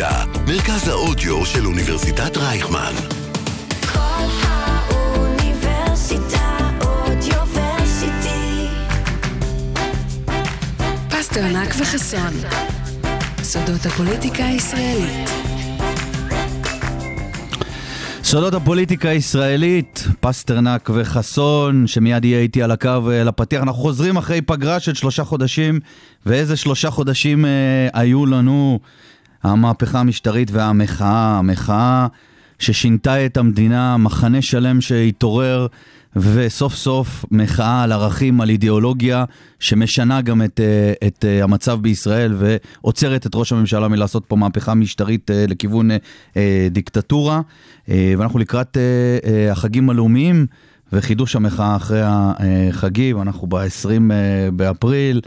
האוניברסיטה, מרכז האודיו של אוניברסיטת רייכמן. כל האוניברסיטה Audioversity. פסטרנק וחסון. סודות הפוליטיקה הישראלית. סודות הפוליטיקה הישראלית, פסטרנק וחסון, שמיד יהיה איתי על הקו אה, לפתיח. אנחנו חוזרים אחרי פגרה של שלושה חודשים, ואיזה שלושה חודשים אה, היו לנו המהפכה המשטרית והמחאה. המחאה ששינתה את המדינה, מחנה שלם שהתעורר, וסוף סוף מחאה על ערכים, על אידיאולוגיה, שמשנה גם את, אה, את אה, המצב בישראל ועוצרת את ראש הממשלה מלעשות פה מהפכה משטרית אה, לכיוון דיקטטורה. ואנחנו לקראת החגים הלאומיים. וחידוש המחאה אחרי החגים, אנחנו ב-20 אה, באפריל.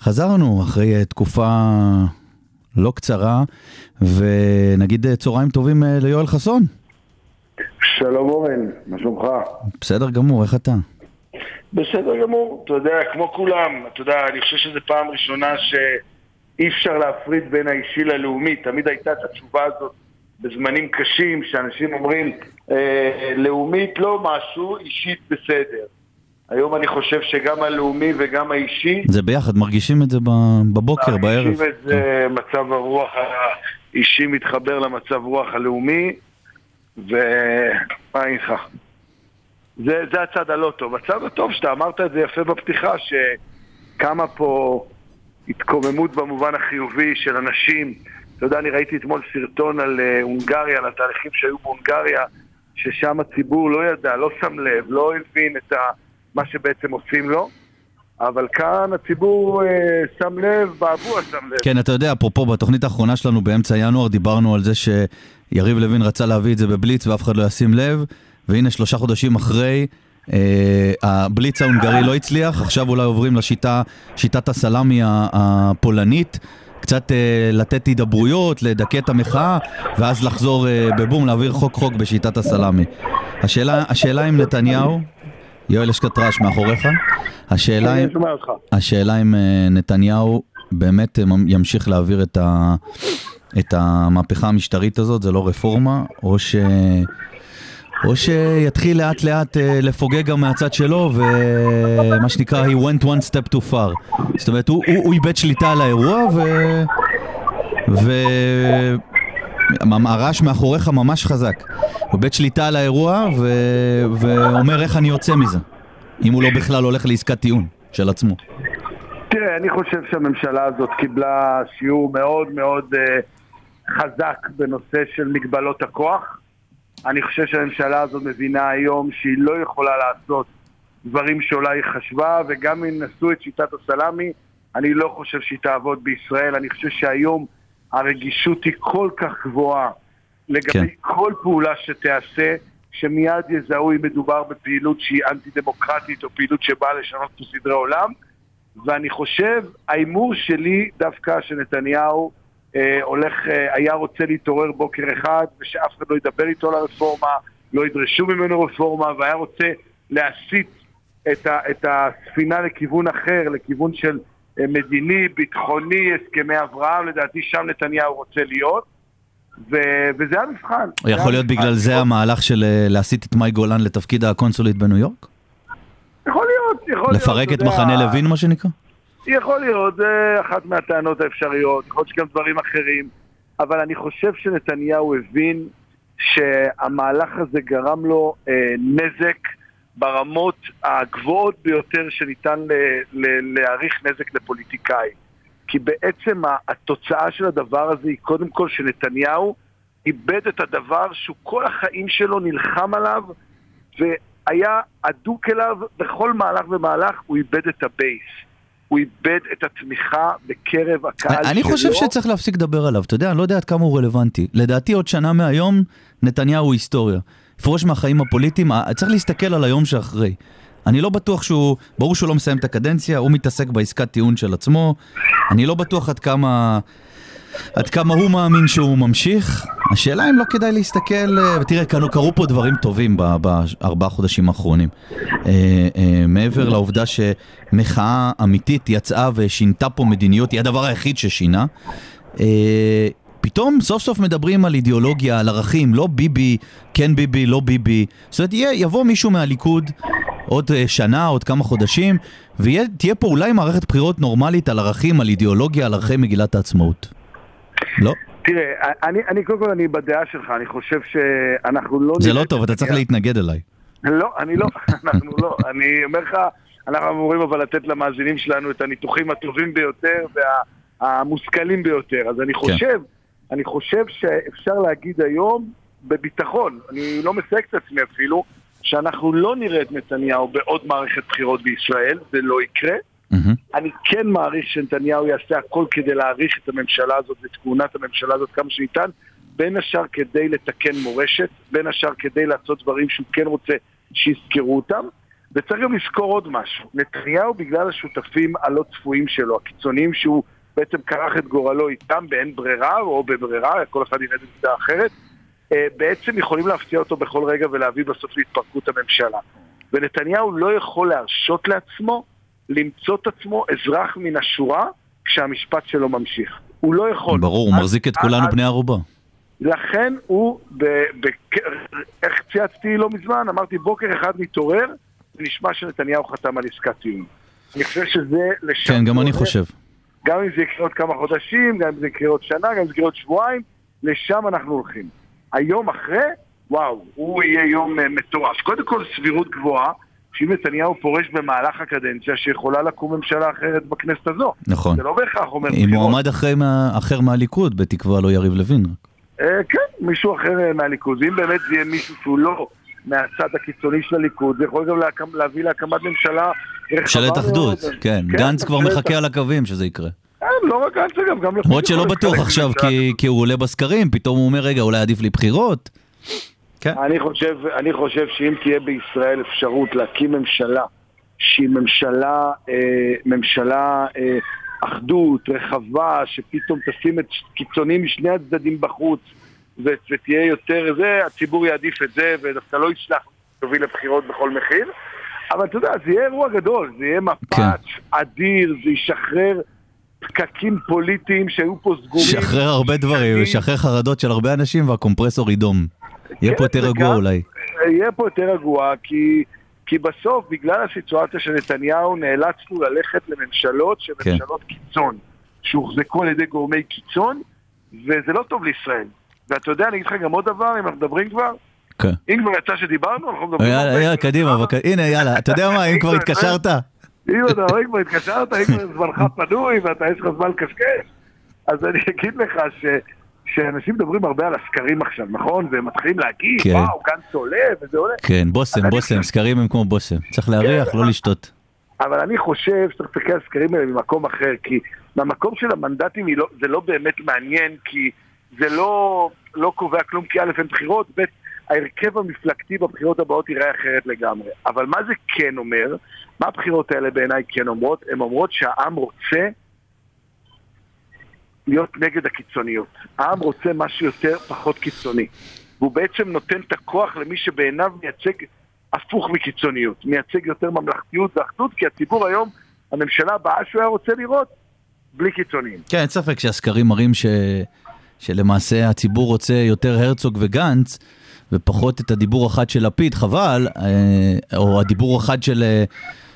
חזרנו אחרי תקופה לא קצרה, ונגיד אה, צהריים טובים אה, ליואל חסון. שלום אורן, מה שלומך? בסדר גמור, איך אתה? בסדר גמור, אתה יודע, כמו כולם, אתה יודע, אני חושב שזו פעם ראשונה שאי אפשר להפריד בין האישי ללאומי, תמיד הייתה את התשובה הזאת בזמנים קשים, שאנשים אומרים, אה, לאומית לא משהו, אישית בסדר. היום אני חושב שגם הלאומי וגם האישי, זה ביחד, מרגישים את זה בבוקר, בערב. מרגישים את זה, מצב הרוח האישי מתחבר למצב רוח הלאומי, ומה לך? זה, זה הצד הלא טוב. הצד הטוב שאתה אמרת את זה יפה בפתיחה, שקמה פה התקוממות במובן החיובי של אנשים. אתה יודע, אני ראיתי אתמול סרטון על אה, הונגריה, על התהליכים שהיו בהונגריה, ששם הציבור לא ידע, לא שם לב, לא הבין את ה, מה שבעצם עושים לו. אבל כאן הציבור אה, שם לב, באבוע שם לב. כן, אתה יודע, אפרופו, בתוכנית האחרונה שלנו באמצע ינואר דיברנו על זה שיריב לוין רצה להביא את זה בבליץ ואף אחד לא ישים לב, והנה שלושה חודשים אחרי, אה, הבליץ ההונגרי לא הצליח, עכשיו אולי עוברים לשיטה, שיטת הסלאמי הפולנית. קצת אה, לתת הידברויות, לדכא את המחאה, ואז לחזור אה, בבום, להעביר חוק חוק בשיטת הסלאמי. השאלה, השאלה אם נתניהו, יואל יש קצת רעש מאחוריך, השאלה אם... השאלה אם אה, נתניהו באמת אה, ימשיך להעביר את, ה, את המהפכה המשטרית הזאת, זה לא רפורמה, או, ש, או שיתחיל לאט לאט אה, לפוגג גם מהצד שלו, ומה שנקרא, he went one step too far. זאת אומרת, הוא, הוא, הוא איבד שליטה על האירוע, ו... ו... הרעש מאחוריך ממש חזק. הוא איבד שליטה על האירוע ו... ואומר איך אני יוצא מזה. אם הוא לא בכלל הולך לעסקת טיעון של עצמו. תראה, אני חושב שהממשלה הזאת קיבלה שיעור מאוד מאוד אה, חזק בנושא של מגבלות הכוח. אני חושב שהממשלה הזאת מבינה היום שהיא לא יכולה לעשות דברים שאולי היא חשבה, וגם אם נסו את שיטת הסלאמי, אני לא חושב שהיא תעבוד בישראל. אני חושב שהיום הרגישות היא כל כך גבוהה לגבי כן. כל פעולה שתיעשה, שמיד יזהו אם מדובר בפעילות שהיא אנטי דמוקרטית או פעילות שבאה לשנות פה סדרי עולם. ואני חושב, ההימור שלי דווקא שנתניהו אה, הולך, אה, היה רוצה להתעורר בוקר אחד ושאף אחד לא ידבר איתו על הרפורמה, לא ידרשו ממנו רפורמה, והיה רוצה להסיט את, ה, את הספינה לכיוון אחר, לכיוון של מדיני, ביטחוני, הסכמי אברהם, לדעתי שם נתניהו רוצה להיות. ו, וזה המבחן. יכול להיות המבחן. בגלל זה המהלך של אה, להסיט את מאי גולן לתפקיד הקונסולית בניו יורק? יכול להיות, יכול להיות. לפרק את יודע, מחנה לוין מה שנקרא? יכול להיות, זה אחת מהטענות האפשריות, יכול להיות שגם דברים אחרים, אבל אני חושב שנתניהו הבין שהמהלך הזה גרם לו אה, נזק ברמות הגבוהות ביותר שניתן ל- ל- להעריך נזק לפוליטיקאי. כי בעצם התוצאה של הדבר הזה היא קודם כל שנתניהו איבד את הדבר שהוא כל החיים שלו נלחם עליו והיה אדוק אליו בכל מהלך ומהלך, הוא איבד את ה base. הוא איבד את התמיכה בקרב הקהל אני שלו. חושב שצריך להפסיק לדבר עליו, אתה יודע, אני לא יודע עד כמה הוא רלוונטי. לדעתי עוד שנה מהיום, נתניהו הוא היסטוריה. יפרוש מהחיים הפוליטיים, אה, צריך להסתכל על היום שאחרי. אני לא בטוח שהוא, ברור שהוא לא מסיים את הקדנציה, הוא מתעסק בעסקת טיעון של עצמו. אני לא בטוח עד כמה, עד כמה הוא מאמין שהוא ממשיך. השאלה אם לא כדאי להסתכל, אה, ותראה, קרו, קרו פה דברים טובים בארבעה חודשים האחרונים. אה, מעבר לעובדה שמחאה אמיתית יצאה ושינתה פה מדיניות, היא הדבר היחיד ששינה. פתאום סוף סוף מדברים על אידיאולוגיה, על ערכים, לא ביבי, כן ביבי, לא ביבי. זאת אומרת, יהיה, יבוא מישהו מהליכוד עוד אה, שנה, עוד כמה חודשים, ותהיה פה אולי מערכת בחירות נורמלית על ערכים, על אידיאולוגיה, על ערכי מגילת העצמאות. לא? תראה, אני, אני קודם כל, אני בדעה שלך, אני חושב שאנחנו לא... זה לא טוב, אתה צריך להתנגד אליי. לא, אני לא, אנחנו לא. אני אומר לך, אנחנו אמורים אבל לתת למאזינים שלנו את הניתוחים הטובים ביותר והמושכלים ביותר. אז אני חושב, אני חושב שאפשר להגיד היום בביטחון, אני לא מסייג את עצמי אפילו, שאנחנו לא נראה את נתניהו בעוד מערכת בחירות בישראל, זה לא יקרה. מהמם. אני כן מעריך שנתניהו יעשה הכל כדי להאריך את הממשלה הזאת ואת כהונת הממשלה הזאת כמה שניתן, בין השאר כדי לתקן מורשת, בין השאר כדי לעשות דברים שהוא כן רוצה שיזכרו אותם. וצריך גם לזכור עוד משהו, נתניהו בגלל השותפים הלא צפויים שלו, הקיצוניים שהוא בעצם כרך את גורלו איתם באין ברירה או בברירה, כל אחד את זה אחרת, אה, בעצם יכולים להפתיע אותו בכל רגע ולהביא בסוף להתפרקות הממשלה. ונתניהו לא יכול להרשות לעצמו למצוא את עצמו אזרח מן השורה כשהמשפט שלו ממשיך. הוא לא יכול. ברור, הוא מחזיק את כולנו בני ערובה. לכן הוא, ב, ב, איך צייצתי לא מזמן, אמרתי בוקר אחד מתעורר, ונשמע שנתניהו חתם על עסקת טיעון. אני חושב שזה לשם... כן, גם אני. חושב. גם אם זה יקרה עוד כמה חודשים, גם אם זה יקרה עוד שנה, גם אם זה יקרה עוד שבועיים, לשם אנחנו הולכים. היום אחרי, וואו, הוא יהיה יום אה, מטורף. קודם כל, סבירות גבוהה, שאם נתניהו פורש במהלך הקדנציה, שיכולה לקום ממשלה אחרת בכנסת הזו. נכון. זה לא בהכרח אומר בחירות. מועמד אחרי מה- אחר מהליכוד, בתקווה לא יריב לוין. אה, כן, מישהו אחר אה, מהליכוד. אם באמת זה יהיה מישהו שהוא לא מהצד הקיצוני של הליכוד, זה יכול גם להקם, להביא להקמת ממשלה ממשלת אחדות, מאוד. כן. גנץ כבר מחכה על הקווים שזה יקרה. כן, לא רק גנץ אגב, גם לפיד למרות שלא בטוח עכשיו, כי- כי הוא עולה בסקרים, פתאום הוא אומר, רגע, אולי עדיף לי בחירות. כן. אני חושב, אני חושב שאם תהיה בישראל אפשרות להקים ממשלה שהיא ממשלה, אה, ממשלה אה, אחדות, רחבה, שפתאום תשים את קיצונים משני הצדדים בחוץ ו- ותהיה יותר זה, הציבור יעדיף את זה ודווקא לא יסלח להוביל לבחירות בכל מחיר. אבל אתה יודע, זה יהיה אירוע גדול, זה יהיה מפץ אדיר, זה ישחרר פקקים פוליטיים שהיו פה סגורים. שחרר הרבה דברים, שנים. שחרר חרדות של הרבה אנשים והקומפרסור ידום. יהיה פה כן, יותר רגוע וגם- אולי. יהיה פה יותר רגוע, כי, כי בסוף, בגלל הסיטואציה של נתניהו, נאלצנו ללכת לממשלות שהן כן. ממשלות קיצון, שהוחזקו על ידי גורמי קיצון, וזה לא טוב לישראל. ואתה יודע, אני אגיד לך גם עוד דבר, אם אנחנו מדברים כבר, כן. אם כבר יצא שדיברנו, אנחנו מדברים... יאללה. יאללה, קדימה, בבקשה. הנה, יאללה, אתה יודע מה, אם כבר התקשרת, אם אתה רואה כבר התקשרת, אם כבר זמנך פנוי ואתה יש לך זמן לקשקש, אז אני אגיד לך ש... שאנשים מדברים הרבה על הסקרים עכשיו, נכון? והם מתחילים להגיד, כן. וואו, גנץ עולה וזה עולה. כן, בושם, בושם, חושב- סקרים הם כמו בושם. צריך להריח, כן, לא לשתות. אבל אני חושב שצריך להסתכל על הסקרים האלה ממקום אחר, כי מהמקום של המנדטים לא, זה לא באמת מעניין, כי זה לא, לא קובע כלום, כי א' אין בחירות, ב' ההרכב המפלגתי בבחירות הבאות ייראה אחרת לגמרי. אבל מה זה כן אומר? מה הבחירות האלה בעיניי כן אומרות? הן אומרות שהעם רוצה להיות נגד הקיצוניות. העם רוצה משהו יותר פחות קיצוני. והוא בעצם נותן את הכוח למי שבעיניו מייצג הפוך מקיצוניות, מייצג יותר ממלכתיות ואחדות, כי הציבור היום, הממשלה הבאה שהוא היה רוצה לראות, בלי קיצוניים. כן, אין ספק שהסקרים מראים ש... שלמעשה הציבור רוצה יותר הרצוג וגנץ, ופחות את הדיבור החד של לפיד, חבל, אה, או הדיבור החד של, אה,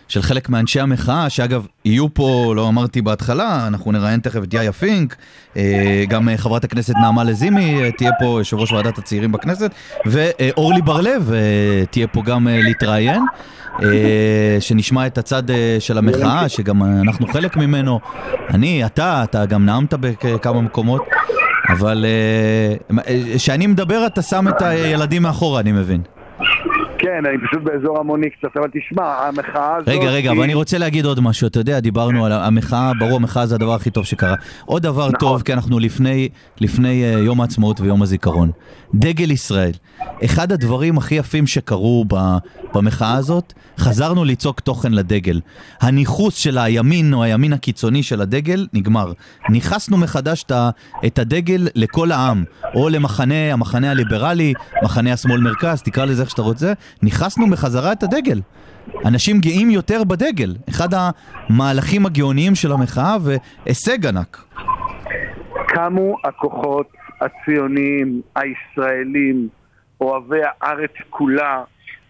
של חלק מאנשי המחאה, שאגב, יהיו פה, לא אמרתי בהתחלה, אנחנו נראיין תכף את יאיה פינק, אה, גם חברת הכנסת נעמה לזימי תהיה פה, יושב ראש ועדת הצעירים בכנסת, ואורלי בר-לב תהיה פה גם להתראיין. שנשמע את הצד של המחאה, שגם אנחנו חלק ממנו. אני, אתה, אתה גם נאמת בכמה מקומות, אבל אה, אה, כשאני מדבר אתה שם את הילדים מאחורה, אני מבין. כן, אני פשוט באזור המוני קצת, אבל תשמע, המחאה הזאת... רגע, רגע, אבל אני רוצה להגיד עוד משהו. אתה יודע, דיברנו על המחאה, ברור, המחאה זה הדבר הכי טוב שקרה. עוד דבר נכון. טוב, כי אנחנו לפני, אה, יום העצמאות ויום הזיכרון. דגל ישראל. אחד הדברים הכי יפים שקרו במחאה הזאת, חזרנו לצעוק תוכן לדגל. הניכוס של הימין או הימין הקיצוני של הדגל נגמר. ניכסנו מחדש את הדגל לכל העם, או למחנה, המחנה הליברלי, מחנה השמאל מרכז, תקרא לזה איך שאתה רוצה, ניכסנו בחזרה את הדגל. אנשים גאים יותר בדגל. אחד המהלכים הגאוניים של המחאה והישג ענק. קמו הכוחות הציוניים, הישראלים, אוהבי הארץ כולה,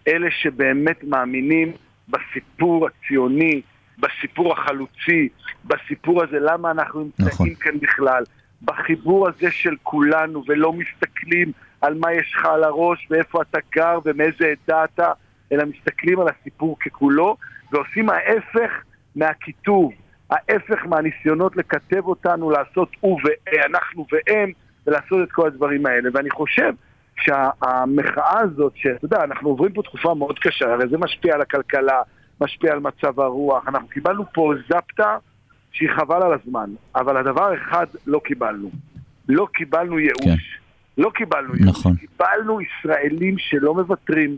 אלה שבאמת מאמינים בסיפור הציוני, בסיפור החלוצי, בסיפור הזה, למה אנחנו נמצאים נכון. כאן בכלל, בחיבור הזה של כולנו, ולא מסתכלים על מה יש לך על הראש, ואיפה אתה גר, ומאיזה עדה אתה, אלא מסתכלים על הסיפור ככולו, ועושים ההפך מהכיתוב, ההפך מהניסיונות לכתב אותנו, לעשות הוא ואנחנו והם, ולעשות את כל הדברים האלה. ואני חושב שהמחאה הזאת, שאתה יודע, אנחנו עוברים פה תקופה מאוד קשה, הרי זה משפיע על הכלכלה, משפיע על מצב הרוח, אנחנו קיבלנו פה זפטה שהיא חבל על הזמן, אבל הדבר אחד לא קיבלנו, לא קיבלנו ייאוש. כן. לא קיבלנו ייאוש, נכון. קיבלנו ישראלים שלא מוותרים,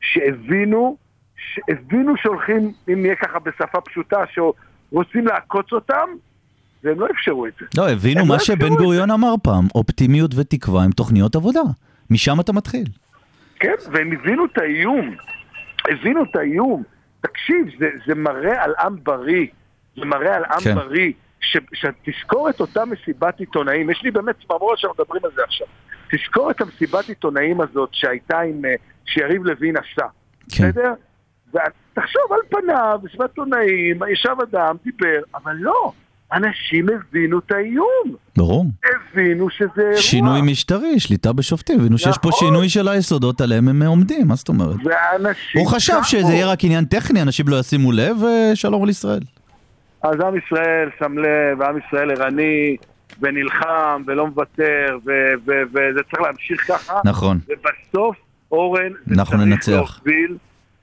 שהבינו, שהבינו שהולכים, אם נהיה ככה בשפה פשוטה, שרוצים לעקוץ אותם, והם לא אפשרו את זה. לא, הבינו הם מה לא שבן גוריון אמר פעם, אופטימיות ותקווה עם תוכניות עבודה. משם אתה מתחיל. כן, והם הבינו את האיום. הבינו את האיום. תקשיב, זה, זה מראה על עם בריא. זה מראה על עם כן. בריא. שתזכור את אותה מסיבת עיתונאים, יש לי באמת צמרמורת שאנחנו מדברים על זה עכשיו. תזכור את המסיבת עיתונאים הזאת שהייתה עם, אה, שיריב לוין עשה. כן. בסדר? ותחשוב על פניו, מסיבת עיתונאים, ישב אדם, דיבר, אבל לא. אנשים הבינו את האיום. ברור. הבינו שזה אירוע. שינוי משטרי, שליטה בשופטים, הבינו שיש פה נכון. שינוי של היסודות עליהם הם עומדים, מה זאת אומרת? ואנשים... הוא חשב קמו. שזה יהיה רק עניין טכני, אנשים לא ישימו לב, ושלום על ישראל. אז עם ישראל שם לב, ועם ישראל ערני, ונלחם, ולא מוותר, וזה צריך להמשיך ככה. נכון. ובסוף, אורן, זה צריך ננצח. להוביל.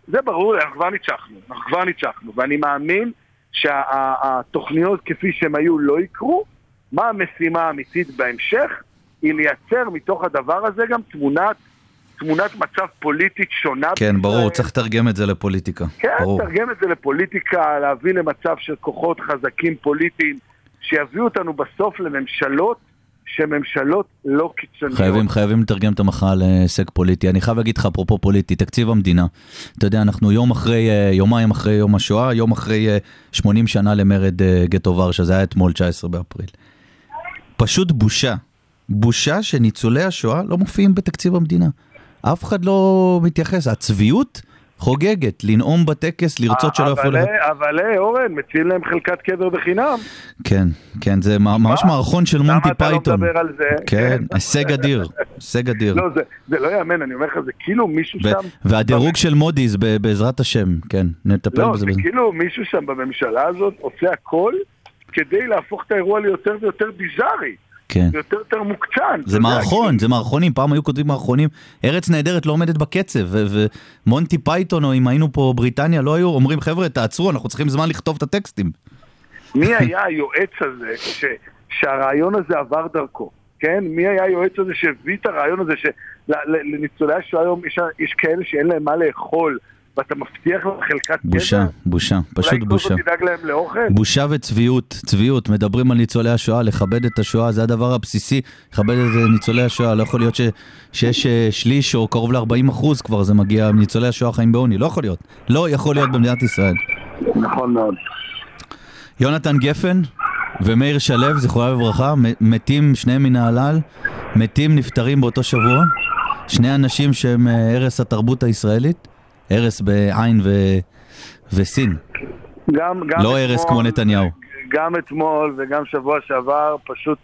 זה ברור, אנחנו כבר ניצחנו, אנחנו כבר ניצחנו, ואני מאמין שהתוכניות כפי שהן היו לא יקרו. מה המשימה האמיתית בהמשך? היא לייצר מתוך הדבר הזה גם תמונת, תמונת מצב פוליטית שונה. כן, ברור. צריך לתרגם את זה לפוליטיקה. כן, ברור. תרגם את זה לפוליטיקה, להביא למצב של כוחות חזקים פוליטיים, שיביאו אותנו בסוף לממשלות שממשלות לא קיצוניות. חייבים, חייבים לתרגם את המחאה להישג פוליטי. אני חייב להגיד לך, אפרופו פוליטי, תקציב המדינה. אתה יודע, אנחנו יום אחרי, אה, יומיים אחרי יום השואה, יום אחרי אה, 80 שנה למרד אה, גטו ורשה, זה היה אתמול, 19 באפריל. פשוט בושה. בושה שניצולי השואה לא מופיעים בתקציב המדינה. אף אחד לא מתייחס. הצביעות חוגגת, לנאום בטקס, לרצות שלא יפעלו. אה, אבל אה, אורן, מציעים להם חלקת קבר בחינם. כן, כן, זה ממש מערכון של למה מונטי אתה לא פייתון. מדבר על זה? כן, הישג אדיר, הישג אדיר. לא, זה, זה לא יאמן, אני אומר לך, זה כאילו מישהו שם... והדירוג של מודי'ס בעזרת השם, כן, נטפל לא, בזה. זה בזה. כאילו מישהו שם בממשלה הזאת עושה הכל כדי להפוך את האירוע ליותר ויותר ביזארי, כן. ליותר ויותר מוקצן. זה מערכון, זה מערכונים, פעם היו כותבים מערכונים, ארץ נהדרת לא עומדת בקצב, ומונטי פייתון, או אם היינו פה בריטניה, לא היו אומרים, חבר'ה, תעצרו, אנחנו צריכים זמן לכתוב את הטקסטים. מי היה היועץ הזה ש, שהרעיון הזה עבר דרכו? כן? מי היה היועץ הזה שהביא את הרעיון הזה שלניצולי השואה היום יש, יש כאלה שאין להם מה לאכול ואתה מבטיח להם חלקת בושה, קבר? בושה, פשוט אולי בושה. קודם תדאג להם לאוכל? בושה וצביעות, צביעות, מדברים על ניצולי השואה, לכבד את השואה, זה הדבר הבסיסי, לכבד את ניצולי השואה, לא יכול להיות ש, שיש אה, שליש או קרוב ל-40 אחוז כבר זה מגיע, ניצולי השואה חיים בעוני, לא יכול להיות, לא יכול להיות במדינת ישראל. נכון מאוד. יונתן גפן ומאיר שלו, זכרונה לברכה, מתים, שניהם מנהלל, מתים, נפטרים באותו שבוע. שני אנשים שהם אה, ערש התרבות הישראלית, ערש בעין ו... וסין, גם, גם לא אתמול- כמו נתניהו. גם אתמול וגם שבוע שעבר פשוט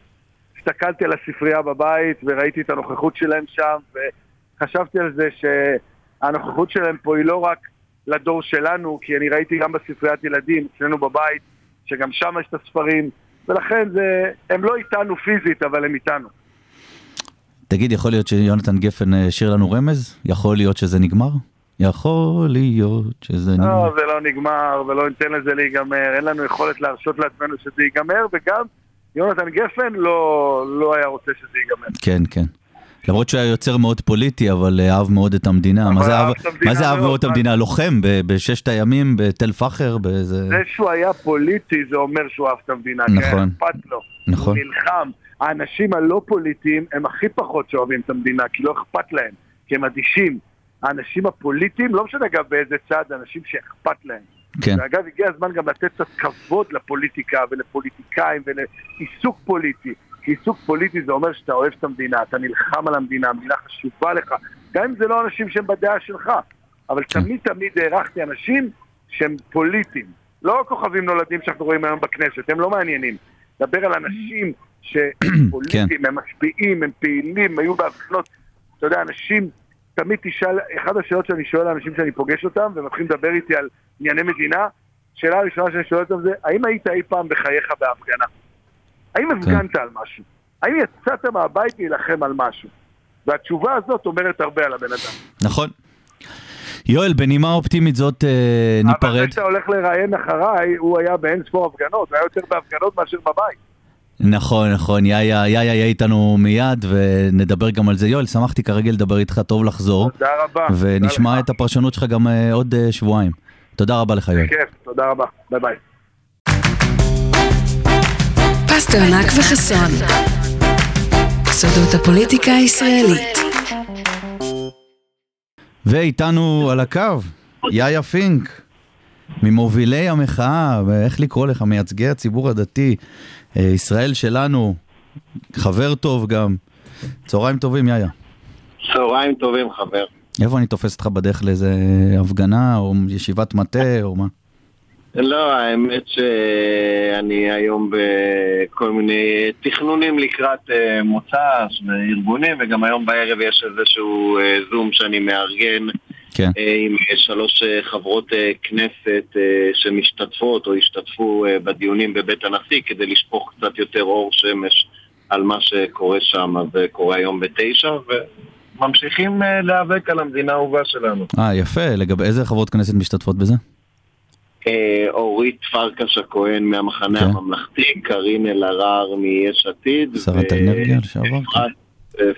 הסתכלתי על הספרייה בבית וראיתי את הנוכחות שלהם שם וחשבתי על זה שהנוכחות שלהם פה היא לא רק לדור שלנו, כי אני ראיתי גם בספריית ילדים אצלנו בבית, שגם שם יש את הספרים, ולכן זה, הם לא איתנו פיזית, אבל הם איתנו. תגיד, יכול להיות שיונתן גפן אה, השאיר לנו רמז? יכול להיות שזה נגמר? יכול להיות שזה נגמר. לא, זה לא נגמר, ולא ניתן לזה להיגמר, אין לנו יכולת להרשות לעצמנו שזה ייגמר, וגם יונתן גפן לא, לא היה רוצה שזה ייגמר. כן, כן. למרות שהוא היה יוצר מאוד פוליטי, אבל אה, אהב מאוד את המדינה. מה זה אהב אהב- את המדינה מה זה אהב מאוד, את המדינה? לוחם בששת הימים, בתל פחר, באיזה... זה שהוא היה פוליטי זה אומר שהוא אהב את המדינה, נכון. כן, אכפת לו. נכון. הוא נלחם. האנשים הלא פוליטיים הם הכי פחות שאוהבים את המדינה, כי לא אכפת להם, כי הם אדישים. האנשים הפוליטיים, לא משנה אגב באיזה צד, אנשים שאכפת להם. כן. ואגב, הגיע הזמן גם לתת קצת כבוד לפוליטיקה ולפוליטיקאים ולעיסוק פוליטי. כי עיסוק פוליטי זה אומר שאתה אוהב את המדינה, אתה נלחם על המדינה, המדינה חשובה לך, גם אם זה לא אנשים שהם בדעה שלך. אבל תמיד תמיד הערכתי אנשים שהם פוליטיים. לא כוכבים נולדים שאנחנו רואים היום בכנסת, הם לא מעניינים. דבר על אנשים שהם פוליטיים, הם משפיעים, הם פעילים, היו בהפגנות. אתה יודע, אנשים, תמיד תשאל, אחת השאלות שאני שואל לאנשים שאני פוגש אותם, והם מתחילים לדבר איתי על ענייני מדינה, שאלה הראשונה שאני שואל אותם זה, האם היית אי פעם בחייך בהפגנה? האם הפגנת על משהו? האם יצאת מהבית להילחם על משהו? והתשובה הזאת אומרת הרבה על הבן אדם. נכון. יואל, בנימה אופטימית זאת אה, אבל ניפרד. זה שאתה הולך לראיין אחריי, הוא היה באין ספור הפגנות, הוא היה יותר בהפגנות מאשר בבית. נכון, נכון, יאיה יאיה יהיה איתנו מיד ונדבר גם על זה. יואל, שמחתי כרגע לדבר איתך, טוב לחזור. תודה רבה. ונשמע תודה את הפרשנות שלך גם אה, עוד אה, שבועיים. תודה רבה לך, יואל. כיף, תודה רבה. ביי ביי. פסטרנק וחסון. סודות הפוליטיקה הישראלית. ואיתנו על הקו, יאיה פינק, ממובילי המחאה, ואיך לקרוא לך, מייצגי הציבור הדתי, ישראל שלנו, חבר טוב גם. צהריים טובים, יאיה. צהריים טובים, חבר. איפה אני תופס אותך בדרך לאיזה הפגנה, או ישיבת מטה, או מה? לא, האמת שאני היום בכל מיני תכנונים לקראת אה, מוצ"ש וארגונים, וגם היום בערב יש איזשהו אה, זום שאני מארגן כן. אה, עם אה, שלוש אה, חברות כנסת שמשתתפות או השתתפו בדיונים בבית הנשיא כדי לשפוך קצת יותר אור שמש על מה שקורה שם, זה קורה היום בתשע, וממשיכים להיאבק על המדינה האהובה שלנו. אה, יפה. לגבי איזה חברות כנסת משתתפות בזה? אורית פרקש הכהן מהמחנה כן. הממלכתי, קארין אלהרר מיש עתיד, שרת האנרגיה לשעבר. ואפרת-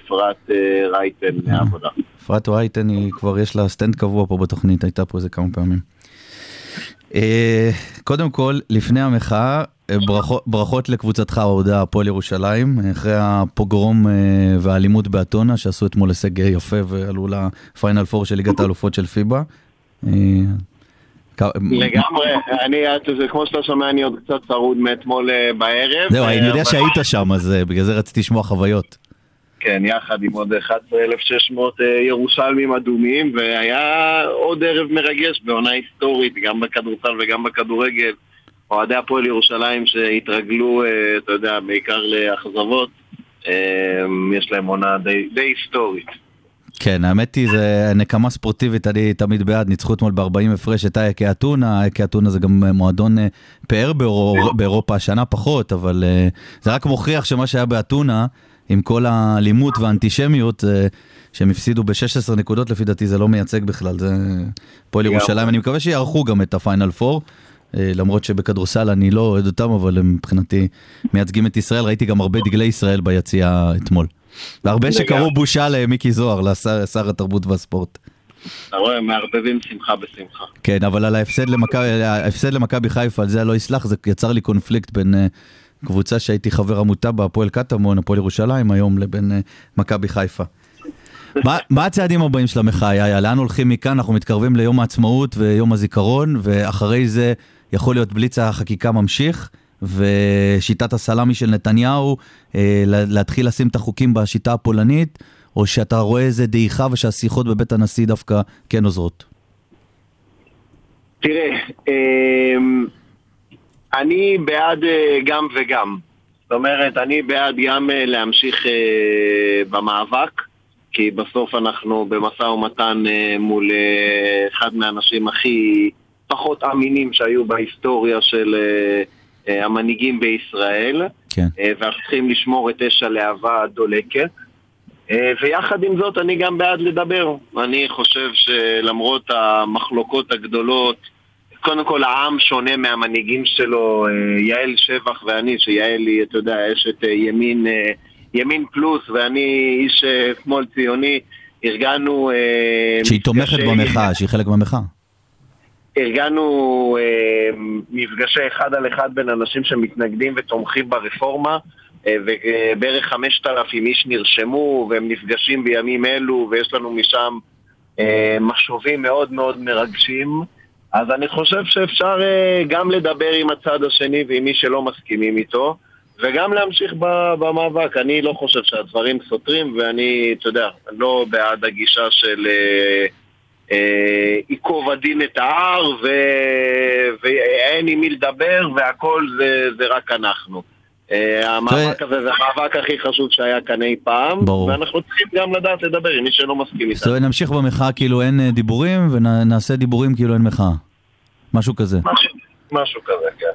אפרת רייטן מהעבודה. אפרת וייטן היא כבר יש לה סטנד קבוע פה בתוכנית, הייתה פה איזה כמה פעמים. אה, קודם כל, לפני המחאה, אה, ברכות, ברכות לקבוצתך האוהדה הפועל ירושלים, אחרי הפוגרום אה, והאלימות באתונה, שעשו אתמול הישג יפה ועלו לפיינל פור של ליגת האלופות של פיבה. לגמרי, אני, זה כמו שאתה שומע, אני עוד קצת צרוד מאתמול בערב. זהו, אני יודע שהיית שם, אז בגלל זה רציתי לשמוע חוויות. כן, יחד עם עוד 11,600 אה, ירושלמים אדומים, והיה עוד ערב מרגש בעונה היסטורית, גם בכדורסל וגם בכדורגל. אוהדי הפועל ירושלים שהתרגלו, אה, אתה יודע, בעיקר לאכזבות, אה, יש להם עונה די, די היסטורית. כן, האמת היא, זה נקמה ספורטיבית, אני תמיד בעד, ניצחו אתמול ב-40 הפרש את אייק אתונה, אייק אתונה זה גם מועדון פאר באירו- באירופה, השנה פחות, אבל זה רק מוכיח שמה שהיה באתונה, עם כל האלימות והאנטישמיות, אה, שהם הפסידו ב-16 נקודות לפי דעתי, זה לא מייצג בכלל, זה פועל. ירושלים, אני מקווה שיערכו גם את הפיינל פור. אה, למרות שבכדורסל אני לא אוהד אותם, אבל הם מבחינתי מייצגים את ישראל, ראיתי גם הרבה דגלי ישראל ביציאה אתמול. והרבה שקראו. בושה למיקי זוהר, לשר שר התרבות והספורט. אתה רואה, מערבבים שמחה בשמחה. כן, אבל על ההפסד למכבי, חיפה, על זה לא אסלח, זה יצר לי קונפליקט בין אה, קבוצה שהייתי חבר עמותה בה, הפועל קטמון, הפועל ירושלים היום, לבין אה, מכבי חיפה. מה, הצעדים הבאים של המחאה, יאיה? לאן הולכים מכאן? אנחנו מתקרבים ליום העצמאות ויום הזיכרון, ואחרי זה יכול להיות בליץ החקיקה ממשיך, ושיטת הסלאמי של נתניהו, אה, לה- להתחיל לשים את החוקים בשיטה הפולנית, או שאתה רואה איזה דעיכה ושהשיחות בבית הנשיא דווקא כן עוזרות? תראה, אמ, אני בעד אה, גם וגם. זאת אומרת, אני בעד גם אה, להמשיך אה, במאבק, כי בסוף אנחנו במשא ומתן מול אחד מהאנשים הכי פחות אמינים שהיו בהיסטוריה של המנהיגים בישראל, כן. ואנחנו צריכים לשמור את אש הלהבה הדולקת. ויחד עם זאת אני גם בעד לדבר. אני חושב שלמרות המחלוקות הגדולות, קודם כל העם שונה מהמנהיגים שלו, אה, יעל שבח ואני, שיעל היא, אתה יודע, אשת אה, ימין, אה, ימין פלוס, ואני איש אה, שמאל ציוני, ארגנו... אה, שהיא תומכת במחאה, שהיא חלק מהמחאה. ארגנו אה, מפגשי אחד על אחד בין אנשים שמתנגדים ותומכים ברפורמה אה, ובערך 5,000 איש נרשמו והם נפגשים בימים אלו ויש לנו משם אה, משובים מאוד מאוד מרגשים אז אני חושב שאפשר אה, גם לדבר עם הצד השני ועם מי שלא מסכימים איתו וגם להמשיך במאבק. אני לא חושב שהדברים סותרים, ואני, אתה יודע, לא בעד הגישה של אה, אה, ייקוב הדין את ההר, ואין עם מי לדבר, והכל זה, זה רק אנחנו. אה, המאבק הזה זה המאבק הכי חשוב שהיה כאן אי פעם, ברור. ואנחנו צריכים גם לדעת לדבר עם מי שלא מסכים זאת איתנו. אומרת, נמשיך במחאה כאילו אין אה, דיבורים, ונעשה דיבורים כאילו אין מחאה. משהו כזה. משהו, משהו כזה, כן.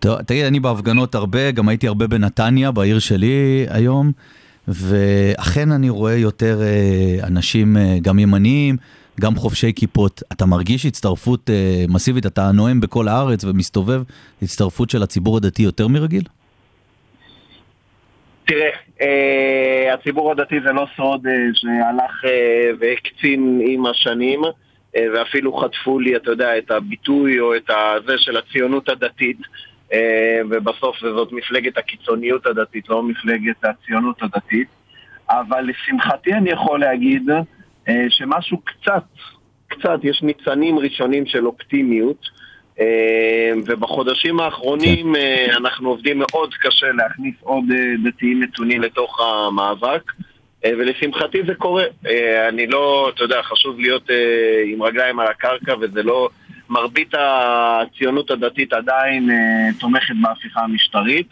טוב, תגיד, אני בהפגנות הרבה, גם הייתי הרבה בנתניה, בעיר שלי היום, ואכן אני רואה יותר אה, אנשים, גם ימניים, גם חובשי כיפות. אתה מרגיש הצטרפות מסיבית, אתה נואם בכל הארץ ומסתובב, הצטרפות של הציבור הדתי יותר מרגיל? תראה, אה, הציבור הדתי זה לא סוד אה, שהלך אה, והקצין עם השנים, ואפילו חטפו לי, אתה יודע, את הביטוי או את הזה של הציונות הדתית, ובסוף זאת מפלגת הקיצוניות הדתית, לא מפלגת הציונות הדתית. אבל לשמחתי אני יכול להגיד שמשהו קצת, קצת, יש ניצנים ראשונים של אופטימיות. אה, ובחודשים האחרונים אה, אנחנו עובדים מאוד קשה להכניס עוד אה, דתיים מתונים לתוך המאבק, ולשמחתי זה קורה. אני לא, אתה יודע, חשוב להיות עם רגליים על הקרקע, וזה לא... מרבית הציונות הדתית עדיין תומכת בהפיכה המשטרית,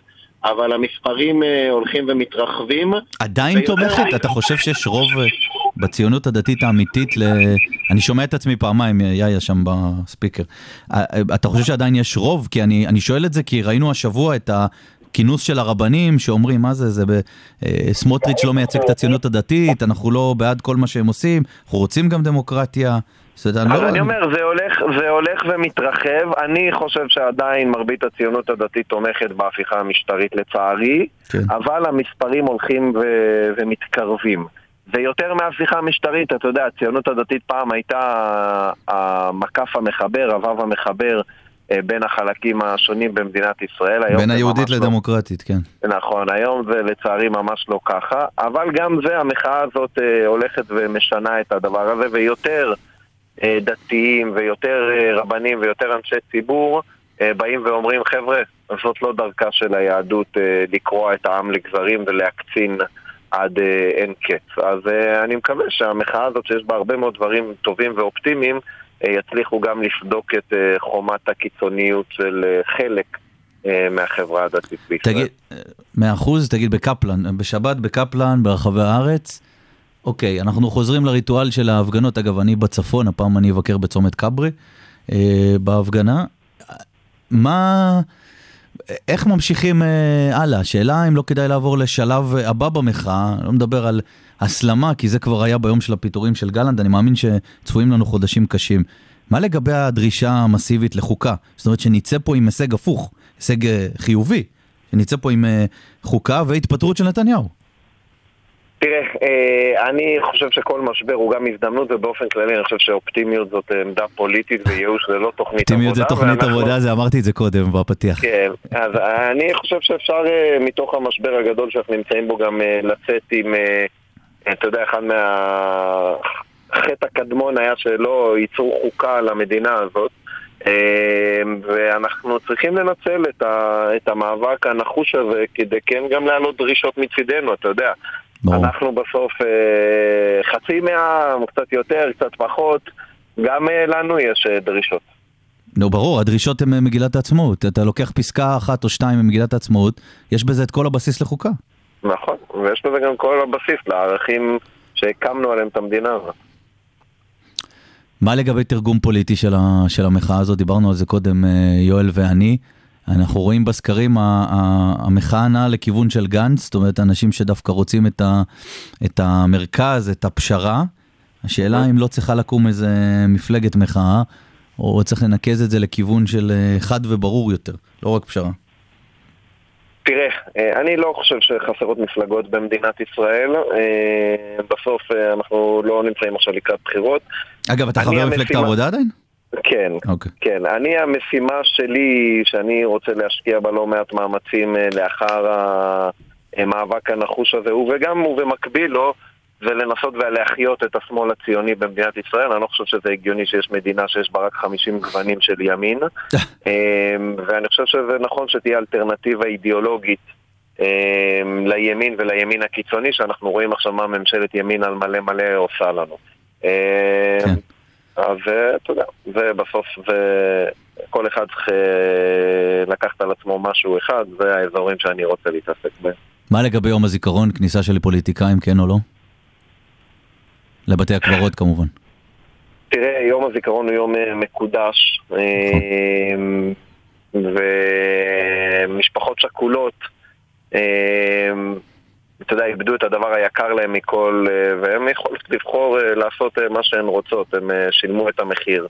אבל המספרים הולכים ומתרחבים. עדיין תומכת? אתה חושב שיש רוב בציונות הדתית האמיתית ל... אני שומע את עצמי פעמיים, יאיה שם בספיקר. אתה חושב שעדיין יש רוב? כי אני, אני שואל את זה כי ראינו השבוע את הכינוס של הרבנים שאומרים, מה זה, זה ב... אה, סמוטריץ' לא מייצג את הציונות הדתית, אנחנו לא בעד כל מה שהם עושים, אנחנו רוצים גם דמוקרטיה. אומרת, אז לא- אני אומר, זה הולך, זה הולך ומתרחב. אני חושב שעדיין מרבית הציונות הדתית תומכת בהפיכה המשטרית לצערי, כן. אבל המספרים הולכים ו- ומתקרבים. ויותר מההפיכה המשטרית, אתה יודע, הציונות הדתית פעם הייתה המקף המחבר, הוו המחבר אה, בין החלקים השונים במדינת ישראל. בין היהודית לא- לדמוקרטית, כן. נכון, היום זה לצערי ממש לא ככה, אבל גם זה, המחאה הזאת אה, הולכת ומשנה את הדבר הזה, ויותר אה, דתיים ויותר רבנים ויותר אנשי ציבור באים ואומרים, חבר'ה, זאת לא דרכה של היהדות לקרוע את העם לגזרים ולהקצין עד אה, אין קץ. אז אה, אני מקווה שהמחאה הזאת, שיש בה הרבה מאוד דברים טובים ואופטימיים, אה, יצליחו גם לפדוק את אה, חומת הקיצוניות של אה, חלק אה, מהחברה הדתית בישראל. תגיד, אה, מאה אחוז, תגיד בקפלן, בשבת בקפלן ברחבי הארץ, אוקיי, אנחנו חוזרים לריטואל של ההפגנות, אגב, אני בצפון, הפעם אני אבקר בצומת כברי, אה, בהפגנה. מה, איך ממשיכים אה, הלאה? השאלה אם לא כדאי לעבור לשלב הבא במחאה, לא מדבר על הסלמה, כי זה כבר היה ביום של הפיטורים של גלנט, אני מאמין שצפויים לנו חודשים קשים. מה לגבי הדרישה המסיבית לחוקה? זאת אומרת שנצא פה עם הישג הפוך, הישג אה, חיובי, שנצא פה עם אה, חוקה והתפטרות של נתניהו. תראה, אה, אני חושב שכל משבר הוא גם הזדמנות, ובאופן כללי אני חושב שאופטימיות זאת עמדה פוליטית וייאוש זה לא תוכנית עבודה. אופטימיות זה תוכנית ואנחנו- עבודה, זה אמרתי את זה קודם בפתיח. כן, אז אני חושב שאפשר אה, מתוך המשבר הגדול שאנחנו נמצאים בו גם אה, לצאת עם, אתה יודע, אחד מהחטא הקדמון היה שלא ייצרו חוקה למדינה הזאת. ואנחנו צריכים לנצל את, ה, את המאבק הנחוש הזה כדי כן גם להעלות דרישות מצידנו, אתה יודע. ברור. אנחנו בסוף אה, חצי מהעם, קצת יותר, קצת פחות, גם אה, לנו יש אה, דרישות. נו, ברור, הדרישות הן ממגילת העצמאות. אתה לוקח פסקה אחת או שתיים ממגילת העצמאות, יש בזה את כל הבסיס לחוקה. נכון, ויש בזה גם כל הבסיס לערכים שהקמנו עליהם את המדינה הזאת. מה לגבי תרגום פוליטי של, ה, של המחאה הזאת? דיברנו על זה קודם, אה, יואל ואני. אנחנו רואים בסקרים, המחאה נעה לכיוון של גנץ, זאת אומרת, אנשים שדווקא רוצים את, ה, את המרכז, את הפשרה. השאלה אם לא צריכה לקום איזה מפלגת מחאה, או צריך לנקז את זה לכיוון של אה, חד וברור יותר, לא רק פשרה. תראה, אה, אני לא חושב שחסרות מפלגות במדינת ישראל. אה, בסוף אנחנו לא נמצאים עכשיו לקראת בחירות. אגב, אתה חבר מפלגת המשימה- העבודה עדיין? כן, אוקיי. כן. אני, המשימה שלי, שאני רוצה להשקיע בה לא מעט מאמצים אה, לאחר המאבק הנחוש הזה, וגם ובמקביל לו, זה לנסות ולהחיות את השמאל הציוני במדינת ישראל. אני לא חושב שזה הגיוני שיש מדינה שיש בה רק 50 גוונים של ימין. אה, ואני חושב שזה נכון שתהיה אלטרנטיבה אידיאולוגית אה, לימין ולימין הקיצוני, שאנחנו רואים עכשיו מה ממשלת ימין על מלא מלא עושה לנו. אה, כן. אז אתה יודע, זה בסוף, זה... כל אחד צריך אה, לקחת על עצמו משהו אחד, זה האזורים שאני רוצה להתעסק בהם. מה לגבי יום הזיכרון, כניסה של פוליטיקאים, כן או לא? לבתי הקברות כמובן. תראה, יום הזיכרון הוא יום אה, מקודש, אה, ומשפחות שכולות, אתה יודע, איבדו את הדבר היקר להם מכל, אה, והן יכולות לבחור אה, לעשות אה, מה שהן רוצות, הם שילמו את המחיר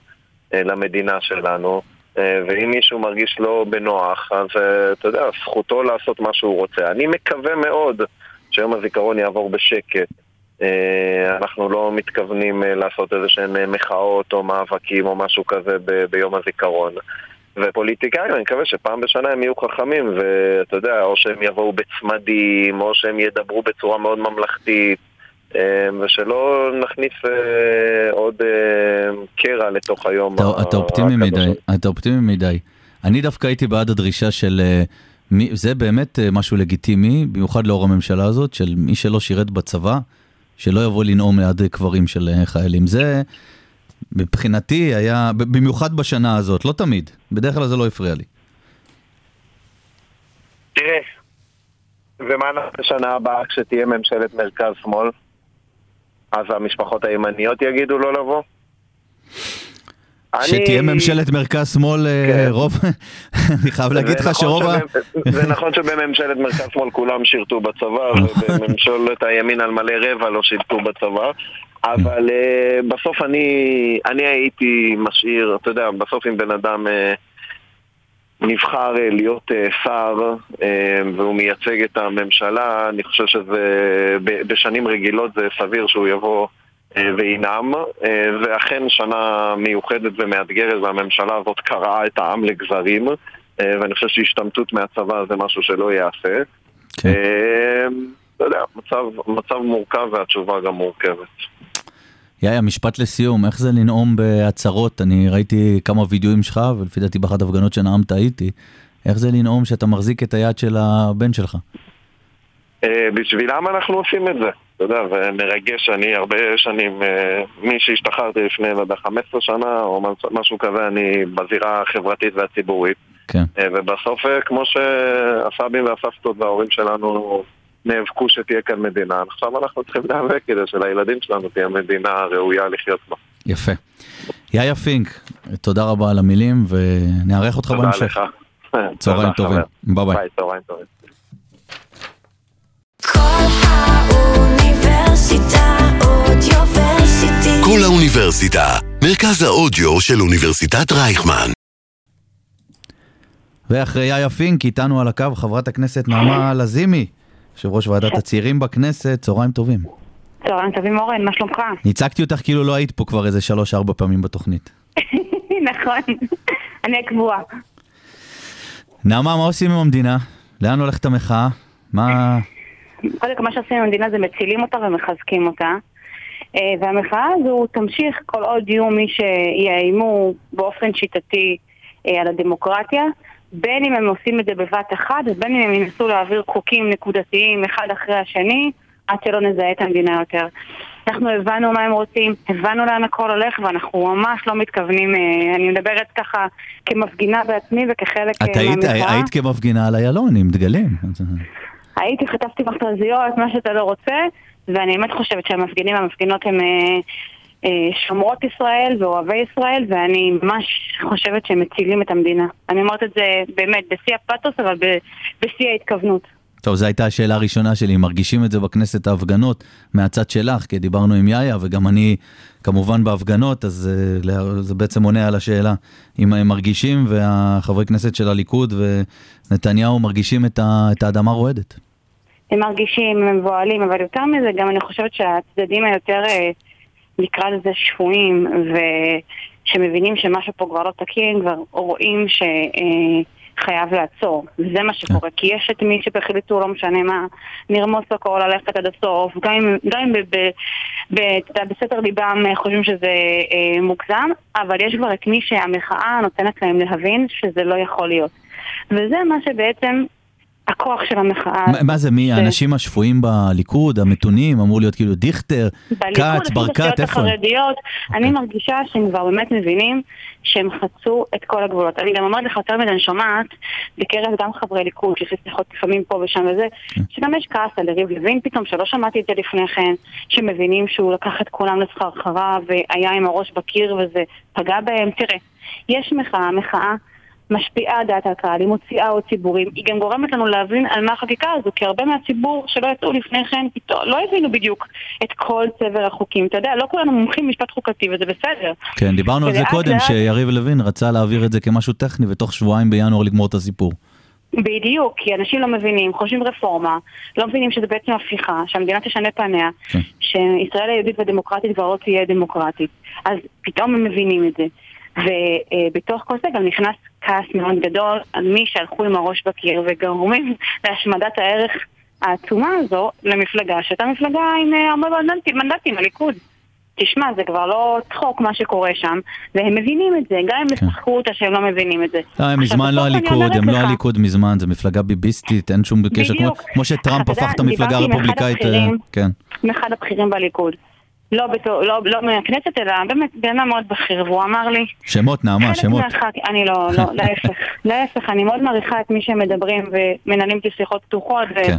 למדינה שלנו. ואם מישהו מרגיש לא בנוח, אז אתה יודע, זכותו לעשות מה שהוא רוצה. אני מקווה מאוד שיום הזיכרון יעבור בשקט. אנחנו לא מתכוונים לעשות איזה שהן מחאות או מאבקים או משהו כזה ב- ביום הזיכרון. ופוליטיקאים, אני מקווה שפעם בשנה הם יהיו חכמים, ואתה יודע, או שהם יבואו בצמדים, או שהם ידברו בצורה מאוד ממלכתית, אה, ושלא נכניס אה, עוד אה, קרע לתוך היום אתה, אתה אופטימי מדי. אתה אופטימי מדי. אני דווקא הייתי בעד הדרישה של... זה באמת משהו לגיטימי, במיוחד לאור הממשלה הזאת, של מי שלא שירת בצבא, שלא יבוא לנאום ליד קברים של חיילים. זה מבחינתי היה, במיוחד בשנה הזאת, לא תמיד, בדרך כלל זה לא הפריע לי. תראה, ומה נעשה בשנה הבאה כשתהיה ממשלת מרכז-שמאל? אז המשפחות הימניות יגידו לא לבוא? שתהיה אני- ממשלת מרכז-שמאל, אה, כן. רוב, אני חייב להגיד לך נכון שרוב ה... זה נכון שבממשלת מרכז-שמאל כולם שירתו בצבא, ובממשלת הימין על מלא רבע לא שירתו בצבא. אבל אה, בסוף אני, אני הייתי משאיר, אתה יודע, בסוף אם בן אדם אה, נבחר אה, להיות שר והוא מייצג את הממשלה, אני חושב שזה בשנים רגילות זה סביר שהוא יבוא וינאם, ואכן שנה מיוחדת ומאתגרת והממשלה הזאת קרעה את העם לגזרים, ואני חושב שהשתמטות מהצבא זה משהו שלא ייעשה. כן. אתה יודע, מצב, מצב מורכב והתשובה גם מורכבת. יאיה, משפט לסיום, איך זה לנאום בהצהרות? אני ראיתי כמה וידאוים שלך, ולפי דעתי באחת ההפגנות שנאמת הייתי. איך זה לנאום שאתה מחזיק את היד של הבן שלך? אה, בשבילם אנחנו עושים את זה, אתה יודע, ומרגש, אני הרבה שנים, אה, מי שהשתחררתי לפני, לא יודע, 15 שנה או מש- משהו כזה, אני בזירה החברתית והציבורית. כן. אה, ובסוף, אה, כמו שהסבים והסבתות וההורים שלנו נאבקו שתהיה כאן מדינה, עכשיו אנחנו צריכים להיאבק כדי שלילדים שלנו תהיה מדינה ראויה לחיות בה. יפה. יאיה פינק, תודה רבה על המילים, ונארח אותך בהמשך. תודה. תודה לך. צהריים טובים. ביי ביי. צהריים טובים. כל האוניברסיטה אודיוורסיטי. כל האוניברסיטה, מרכז האודיו של אוניברסיטת רייכמן. ואחרי יאיה פינק, איתנו על הקו חברת הכנסת נעמה לזימי, יושב ראש ועדת הצעירים בכנסת, צהריים טובים. צהריים טובים אורן, מה שלומך? ניצגתי אותך כאילו לא היית פה כבר איזה שלוש-ארבע פעמים בתוכנית. נכון, אני הקבועה. נעמה, מה עושים עם המדינה? לאן הולכת המחאה? מה... קודם כל מה שעושים במדינה זה מצילים אותה ומחזקים אותה. אה, והמחאה הזו תמשיך כל עוד יהיו מי שיאיימו באופן שיטתי אה, על הדמוקרטיה, בין אם הם עושים את זה בבת אחת ובין אם הם ינסו להעביר חוקים נקודתיים אחד אחרי השני עד שלא נזהה את המדינה יותר. אנחנו הבנו מה הם רוצים, הבנו לאן הכל הולך ואנחנו ממש לא מתכוונים, אה, אני מדברת ככה כמפגינה בעצמי וכחלק אה, את היית, מהמחאה. היית כמפגינה על איילון עם דגלים. הייתי, חטפתי מכתזיות, מה שאתה לא רוצה, ואני באמת חושבת שהמפגינים והמפגינות הם אה, שומרות ישראל ואוהבי ישראל, ואני ממש חושבת שהם מצילים את המדינה. אני אומרת את זה באמת בשיא הפתוס, אבל בשיא ההתכוונות. טוב, זו הייתה השאלה הראשונה שלי, מרגישים את זה בכנסת ההפגנות מהצד שלך, כי דיברנו עם יאיה וגם אני כמובן בהפגנות, אז אה, זה בעצם עונה על השאלה. אם הם מרגישים והחברי כנסת של הליכוד ונתניהו מרגישים את, ה, את האדמה רועדת. הם מרגישים, הם מבוהלים, אבל יותר מזה, גם אני חושבת שהצדדים היותר, אה, נקרא לזה שפויים, ושמבינים שמשהו פה כבר לא תקין, כבר רואים שחייב לעצור. וזה מה שקורה, כי יש את מי שהחליטו, לא משנה מה, לרמוס הכל, ללכת עד הסוף, גם אם, בסתר ליבם אה, חושבים שזה אה, מוגזם, אבל יש כבר את מי שהמחאה נותנת להם להבין שזה לא יכול להיות. וזה מה שבעצם הכוח של המחאה... מה- מה זה, מי זה- האנשים השפויים בליכוד, המתונים, אמור להיות כאילו דיכטר, בליכוד, כץ, ברקת, איפה הם? החרדיות, אני אוקיי. מרגישה שהם כבר באמת מבינים שהם חצו את כל הגבולות. אני גם אומרת לך יותר מדי, אני שומעת בקרב גם חברי ליכוד, שיש שיחות לפעמים פה ושם וזה, כן. שגם יש כעס על יריב לוין פתאום, שלא שמעתי את זה לפני כן, שמבינים שהוא לקח את כולם לסחרחרה והיה עם הראש בקיר וזה פגע בהם. תראה, יש מחאה, מחאה. משפיעה דעת הקהל, היא מוציאה עוד ציבורים, היא גם גורמת לנו להבין על מה החקיקה הזו, כי הרבה מהציבור שלא יצאו לפני כן, לא הבינו בדיוק את כל צבר החוקים. אתה יודע, לא כולנו מומחים במשפט חוקתי וזה בסדר. כן, דיברנו על זה קודם, לאט- שיריב לוין רצה להעביר את זה כמשהו טכני, ותוך שבועיים בינואר לגמור את הסיפור. בדיוק, כי אנשים לא מבינים, חושבים רפורמה, לא מבינים שזה בעצם הפיכה, שהמדינה תשנה פניה, כן. שישראל היהודית והדמוקרטית כבר לא תהיה דמוקרטית. אז פתאום הם מבינים את זה. ובתוך כל זה גם נכנס כעס מאוד גדול על מי שהלכו עם הראש בקיר וגורמים להשמדת הערך העצומה הזו למפלגה, שהייתה מפלגה עם אה, הרבה מנדטים, מנדטים, הליכוד. תשמע, זה כבר לא צחוק מה שקורה שם, והם מבינים את זה, גם אם כן. ישחקו אותה שהם לא מבינים את זה. לא, הם מזמן לא הליכוד, הם לא הליכוד מזמן, זה מפלגה ביביסטית, אין שום קשר, כמו- שטראמפ הפך את המפלגה הרפובליקאית, אה. כן. מאחד הבכירים בליכוד. לא, בתור, לא, לא מהכנסת, אלא באמת בן אדם מאוד בכיר, והוא אמר לי... שמות, נעמה, שמות. מהח"כ- אני לא, לא, להפך. להפך, אני מאוד מעריכה את מי שמדברים ומנהלים איתי שיחות פתוחות. ו- כן.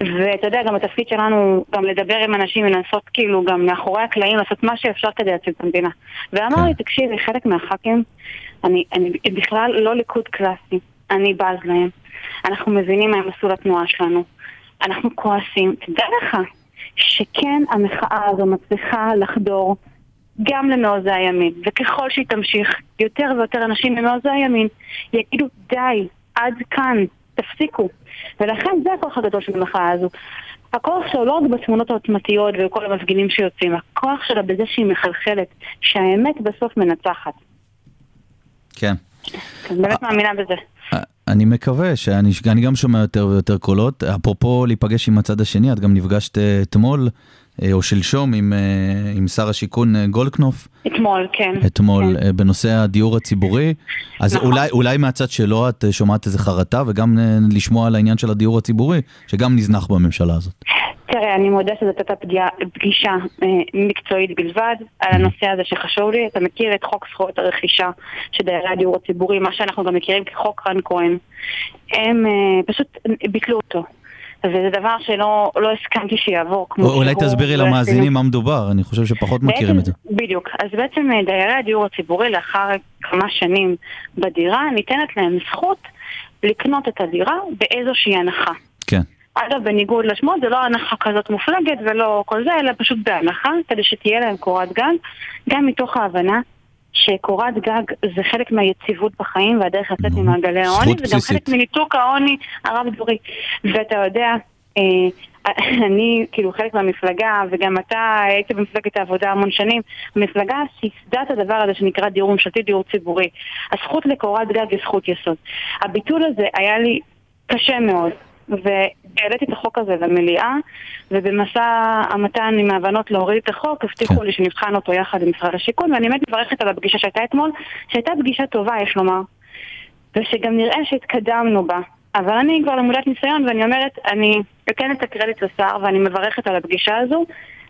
ואתה יודע, גם התפקיד שלנו הוא גם לדבר עם אנשים ולנסות כאילו גם מאחורי הקלעים לעשות מה שאפשר כדי להציל את המדינה. ואמר כן. לי, תקשיבי, חלק מהח"כים, אני, אני בכלל לא ליכוד קלאסי, אני בז להם. אנחנו מבינים מה הם עשו לתנועה שלנו. אנחנו כועסים. תדע לך שכן המחאה הזו מצליחה לחדור גם למעוזי הימין, וככל שהיא תמשיך, יותר ויותר אנשים ממעוזי הימין יגידו די, עד כאן, תפסיקו. ולכן זה הכוח הגדול של המחאה הזו. הכוח שלו לא רק בתמונות העוצמתיות וכל המפגינים שיוצאים, הכוח שלה בזה שהיא מחלחלת, שהאמת בסוף מנצחת. כן. אני באמת מאמינה בזה. אני מקווה שאני אני גם שומע יותר ויותר קולות. אפרופו להיפגש עם הצד השני, את גם נפגשת אה, אתמול, או שלשום, עם, אה, עם שר השיכון אה, גולדקנופ, אתמול, כן. אתמול, כן. אה, בנושא הדיור הציבורי. אז נכון. אולי, אולי מהצד שלו את אה, שומעת איזה חרטה, וגם אה, לשמוע על העניין של הדיור הציבורי, שגם נזנח בממשלה הזאת. תראה, אני מודה שזאת הייתה פגישה אה, מקצועית בלבד על הנושא הזה שחשוב לי. אתה מכיר את חוק זכויות הרכישה של דיירי הדיור הציבורי, מה שאנחנו גם מכירים כחוק רן כהן. הם אה, פשוט ביטלו אותו. וזה דבר שלא לא הסכמתי שיעבור כמו או- אולי תסבירי לא למאזינים עשינו. מה מדובר, אני חושב שפחות מכירים את זה. בעצם- בדיוק. אז בעצם אה, דיירי הדיור הציבורי לאחר כמה שנים בדירה ניתנת להם זכות לקנות את הדירה באיזושהי הנחה. כן. אגב, בניגוד לשמות, זה לא הנחה כזאת מופלגת ולא כל זה, אלא פשוט בהנחה, כדי שתהיה להם קורת גג, גם מתוך ההבנה שקורת גג זה חלק מהיציבות בחיים והדרך לצאת ממעגלי העוני, וגם בסיסית. חלק מניתוק העוני הרב-דורי. ואתה יודע, אה, אני, כאילו, חלק מהמפלגה, וגם אתה היית במפלגת העבודה המון שנים, המפלגה סיסדה את הדבר הזה שנקרא דיור ממשלתי, דיור ציבורי. הזכות לקורת גג היא זכות יסוד. הביטול הזה היה לי קשה מאוד. והעליתי את החוק הזה למליאה, ובמשא המתן עם ההבנות להוריד את החוק, הבטיחו כן. לי שנבחן אותו יחד עם משרד השיכון, ואני באמת מברכת על הפגישה שהייתה אתמול, שהייתה פגישה טובה, יש לומר, ושגם נראה שהתקדמנו בה. אבל אני כבר למודת ניסיון, ואני אומרת, אני אתן את הקרדיט לשר, ואני מברכת על הפגישה הזו.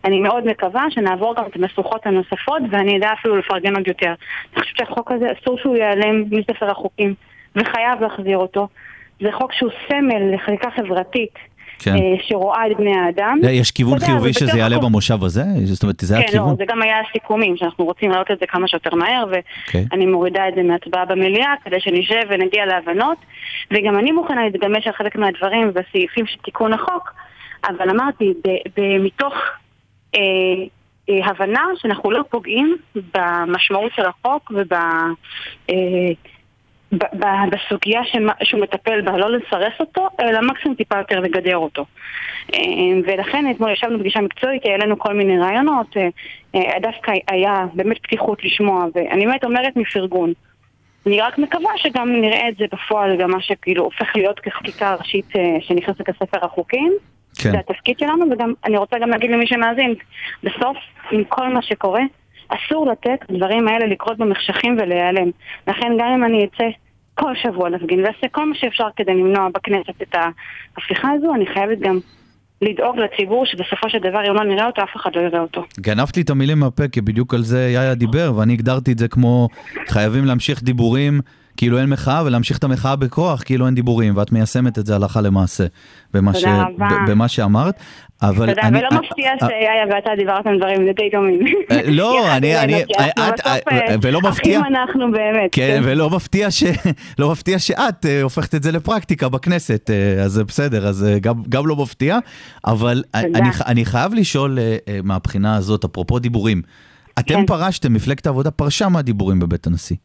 אני מאוד מקווה שנעבור גם את המשוכות הנוספות, ואני אדע אפילו לפרגן עוד יותר. אני חושבת שהחוק הזה, אסור שהוא ייעלם מספר החוקים, וחייב להחזיר אותו. זה חוק שהוא סמל לחקיקה חברתית, כן. אה, שרואה את בני האדם. יש כיוון חיובי שזה יעלה במושב הזה? זאת אומרת, זה כן, הכיוון? לא, זה גם היה הסיכומים, שאנחנו רוצים להעלות את זה כמה שיותר מהר, אוקיי. ואני מורידה את זה מהצבעה במליאה, כדי שנשב ונגיע להבנות, וגם אני מוכנה להתגמש על חלק מהדברים בסעיפים של תיקון החוק, אבל אמרתי, מתוך אה, אה, הבנה שאנחנו לא פוגעים במשמעות של החוק וב... אה, בסוגיה שמה- שהוא מטפל בה, לא לסרס אותו, אלא מקסימום טיפה יותר לגדר אותו. אה, ולכן אתמול ישבנו בפגישה מקצועית, העלינו כל מיני רעיונות, אה, אה, דווקא היה באמת פתיחות לשמוע, ואני באמת אומרת מפרגון. אני רק מקווה שגם נראה את זה בפועל, גם מה שכאילו הופך להיות כחקיקה ראשית שנכנסת לספר החוקים. כן. זה התפקיד שלנו, וגם אני רוצה גם להגיד למי שמאזין, בסוף, עם כל מה שקורה, אסור לתת לדברים האלה לקרות במחשכים ולהיעלם. לכן גם אם אני אצא כל שבוע להפגין ויעשה כל מה שאפשר כדי למנוע בכנסת את ההפיכה הזו, אני חייבת גם לדאוג לציבור שבסופו של דבר אם לא נראה אותו, אף אחד לא יראה אותו. גנבת לי את המילים מהפה, כי בדיוק על זה יאיה דיבר, ואני הגדרתי את זה כמו חייבים להמשיך דיבורים כאילו אין מחאה, ולהמשיך את המחאה בכוח כאילו אין דיבורים, ואת מיישמת את זה הלכה למעשה במה, ש... תודה. ב- במה שאמרת. אבל יודע, אני... ולא אה, מפתיע אה, שיאיה ואתה דיברתם דברים די דומים. אה, לא, אני- אני- את- ולא מפתיע- אחים אנחנו באמת. כן, ולא מפתיע, ש... לא מפתיע שאת הופכת את זה לפרקטיקה בכנסת, אז זה בסדר, אז גם, גם לא מפתיע, אבל תודה. אני, אני חייב לשאול מהבחינה הזאת, אפרופו דיבורים, אתם כן. פרשתם, מפלגת העבודה פרשה מהדיבורים בבית הנשיא.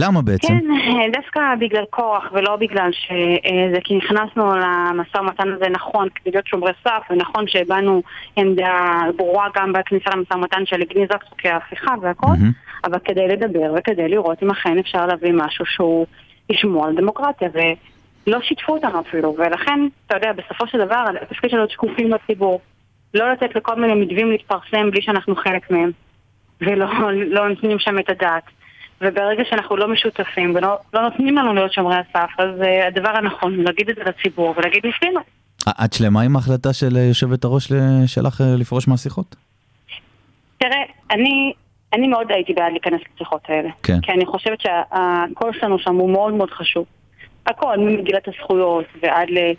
למה בעצם? כן, אה, דווקא בגלל כוח ולא בגלל שזה כי נכנסנו למשא ומתן הזה נכון כדי להיות שומרי סף ונכון שהבענו עמדה ברורה גם בכניסה למשא ומתן של גניזת חוקי ההפיכה והכל מהמם. אבל כדי לדבר וכדי לראות אם אכן אפשר להביא משהו שהוא ישמור על דמוקרטיה ולא שיתפו אותנו אפילו ולכן, אתה יודע, בסופו של דבר התפקיד שלנו שקופים לציבור לא לתת לכל מיני מתווים להתפרסם בלי שאנחנו חלק מהם ולא לא נותנים שם את הדעת וברגע שאנחנו לא משותפים ולא לא נותנים לנו להיות שומרי הסף, אז uh, הדבר הנכון הוא להגיד את זה לציבור ולהגיד ניסינו. את שלמה עם ההחלטה של אה, יושבת הראש ל- שלך אה, לפרוש מהשיחות? תראה, אני, אני מאוד הייתי בעד להיכנס לשיחות האלה. כן. כי אני חושבת שהקול שלנו שם הוא מאוד מאוד חשוב. הכל, ממגילת הזכויות ועד ל-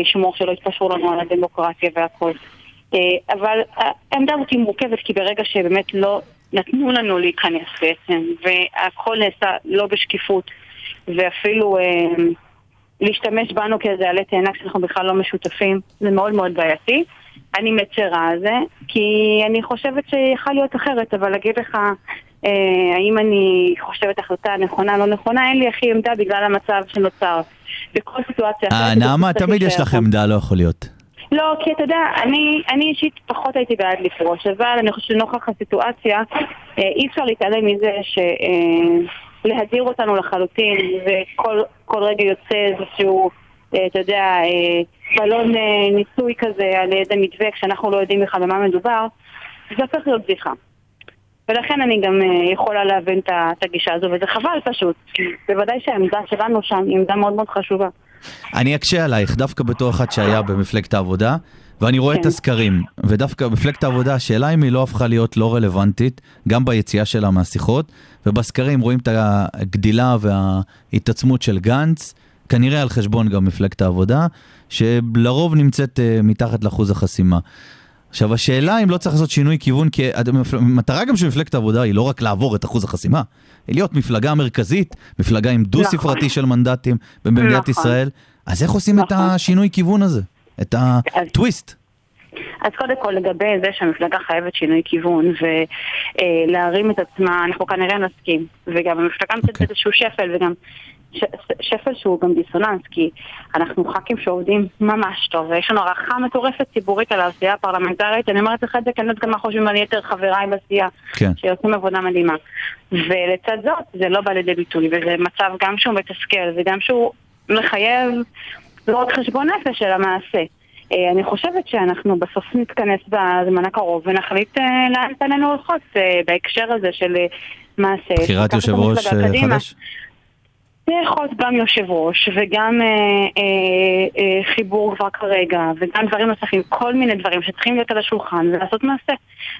לשמור שלא יתפשרו לנו על הדמוקרטיה והכל. אה, אבל העמדה הזאת היא מורכבת כי ברגע שבאמת לא נתנו לנו להיכנס בעצם, והכל נעשה לא בשקיפות, ואפילו אה, להשתמש בנו כאיזה עלה תאנה כשאנחנו בכלל לא משותפים, זה מאוד מאוד בעייתי. אני מצרה על זה, כי אני חושבת שיכול להיות אחרת, אבל להגיד לך אה, האם אני חושבת החלטה נכונה לא נכונה, אין לי הכי עמדה בגלל המצב שנוצר. בכל סיטואציה אה, אחרת... נעמה, תמיד יש לך. עמדה, לא יכול להיות. לא, כי אתה יודע, אני, אני אישית פחות הייתי בעד לפרוש, אבל אני חושבת שנוכח הסיטואציה אה, אי אפשר להתעלם מזה שלהדיר אותנו לחלוטין וכל כל רגע יוצא איזשהו, אה, אתה יודע, אה, בלון אה, ניסוי כזה על איזה מתווה כשאנחנו לא יודעים בכלל במה מדובר, זה הופך להיות בדיחה. ולכן אני גם אה, יכולה להבין את הגישה הזו, וזה חבל פשוט, כי בוודאי שהעמדה שלנו שם היא עמדה מאוד מאוד חשובה. אני אקשה עלייך, דווקא בתור אחד שהיה במפלגת העבודה, ואני רואה את כן. הסקרים, ודווקא מפלגת העבודה, השאלה אם היא לא הפכה להיות לא רלוונטית, גם ביציאה שלה מהשיחות, ובסקרים רואים את הגדילה וההתעצמות של גנץ, כנראה על חשבון גם מפלגת העבודה, שלרוב נמצאת אה, מתחת לאחוז החסימה. עכשיו השאלה אם לא צריך לעשות שינוי כיוון, כי המטרה גם של מפלגת העבודה היא לא רק לעבור את אחוז החסימה, היא להיות מפלגה מרכזית, מפלגה עם דו-ספרתי של מנדטים במדינת נכון. ישראל, אז איך עושים את נכון. השינוי כיוון הזה? את הטוויסט? אז קודם כל לגבי זה שהמפלגה חייבת שינוי כיוון ולהרים את עצמה, אנחנו כנראה נסכים. וגם המפלגה נמצאת אוקיי. באיזשהו שפל וגם ש- שפל שהוא גם דיסוננס, כי אנחנו ח"כים שעובדים ממש טוב, ויש לנו הערכה מטורפת ציבורית על העשייה הפרלמנטרית, אני אומרת לך את זה כי אני יודעת גם מה חושבים על יתר חבריי בסיעה, כן. שעושים עבודה מדהימה. ולצד זאת, זה לא בא לידי ביטוי, וזה מצב גם שהוא מתסכל, וגם שהוא מחייב לא רק חשבון נפש, אלא מעשה. אה, אני חושבת שאנחנו בסוף נתכנס בזמן הקרוב ונחליט אה, לאן פנינו הולכות אה, בהקשר הזה של מעשה. בחירת יושב ראש. חדש? זה יכול להיות גם יושב ראש וגם אה, אה, אה, חיבור כבר כרגע וגם דברים נוספים, כל מיני דברים שצריכים להיות על השולחן ולעשות מעשה.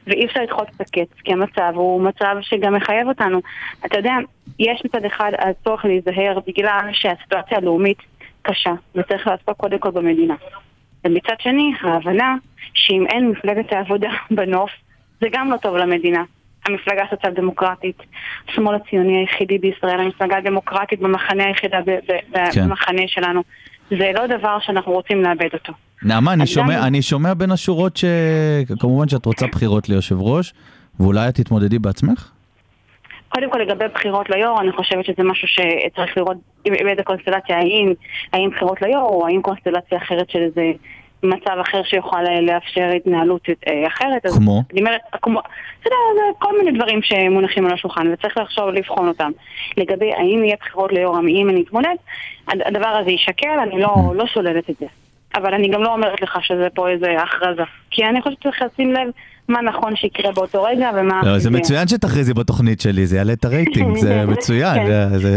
ואי אפשר לדחות את הקץ, כי המצב הוא מצב שגם מחייב אותנו. אתה יודע, יש מצד אחד הצורך להיזהר בגלל שהסיטואציה הלאומית קשה, וצריך לעשות קודם כל במדינה. ומצד שני, ההבנה שאם אין מפלגת העבודה בנוף, זה גם לא טוב למדינה. המפלגה הסוציאל דמוקרטית, השמאל הציוני היחידי בישראל, המפלגה הדמוקרטית במחנה היחידה ב- ב- כן. במחנה שלנו. זה לא דבר שאנחנו רוצים לאבד אותו. נעמה, אני שומע, גם- אני שומע בין השורות שכמובן שאת רוצה בחירות ליושב ראש, ואולי את תתמודדי בעצמך? קודם כל לגבי בחירות ליו"ר, אני חושבת שזה משהו שצריך לראות באיזה קונסטלציה, האם, האם בחירות ליו"ר או האם קונסטלציה אחרת של איזה מצב אחר שיוכל לאפשר התנהלות אה, אחרת. אז כמו? אני אומרת, כמו, אתה יודע, זה כל מיני דברים שמונחים על השולחן וצריך לחשוב לבחון אותם. לגבי האם יהיה בחירות ליו"ר, האם אני אתמודד, הד- הדבר הזה יישקל, אני לא, לא שוללת את זה. אבל אני גם לא אומרת לך שזה פה איזה הכרזה. כי אני חושבת שצריך לשים לב מה נכון שיקרה באותו רגע ומה... לא, זה מצוין שתכריזי בתוכנית שלי, זה יעלה את הרייטינג, זה מצוין. כן.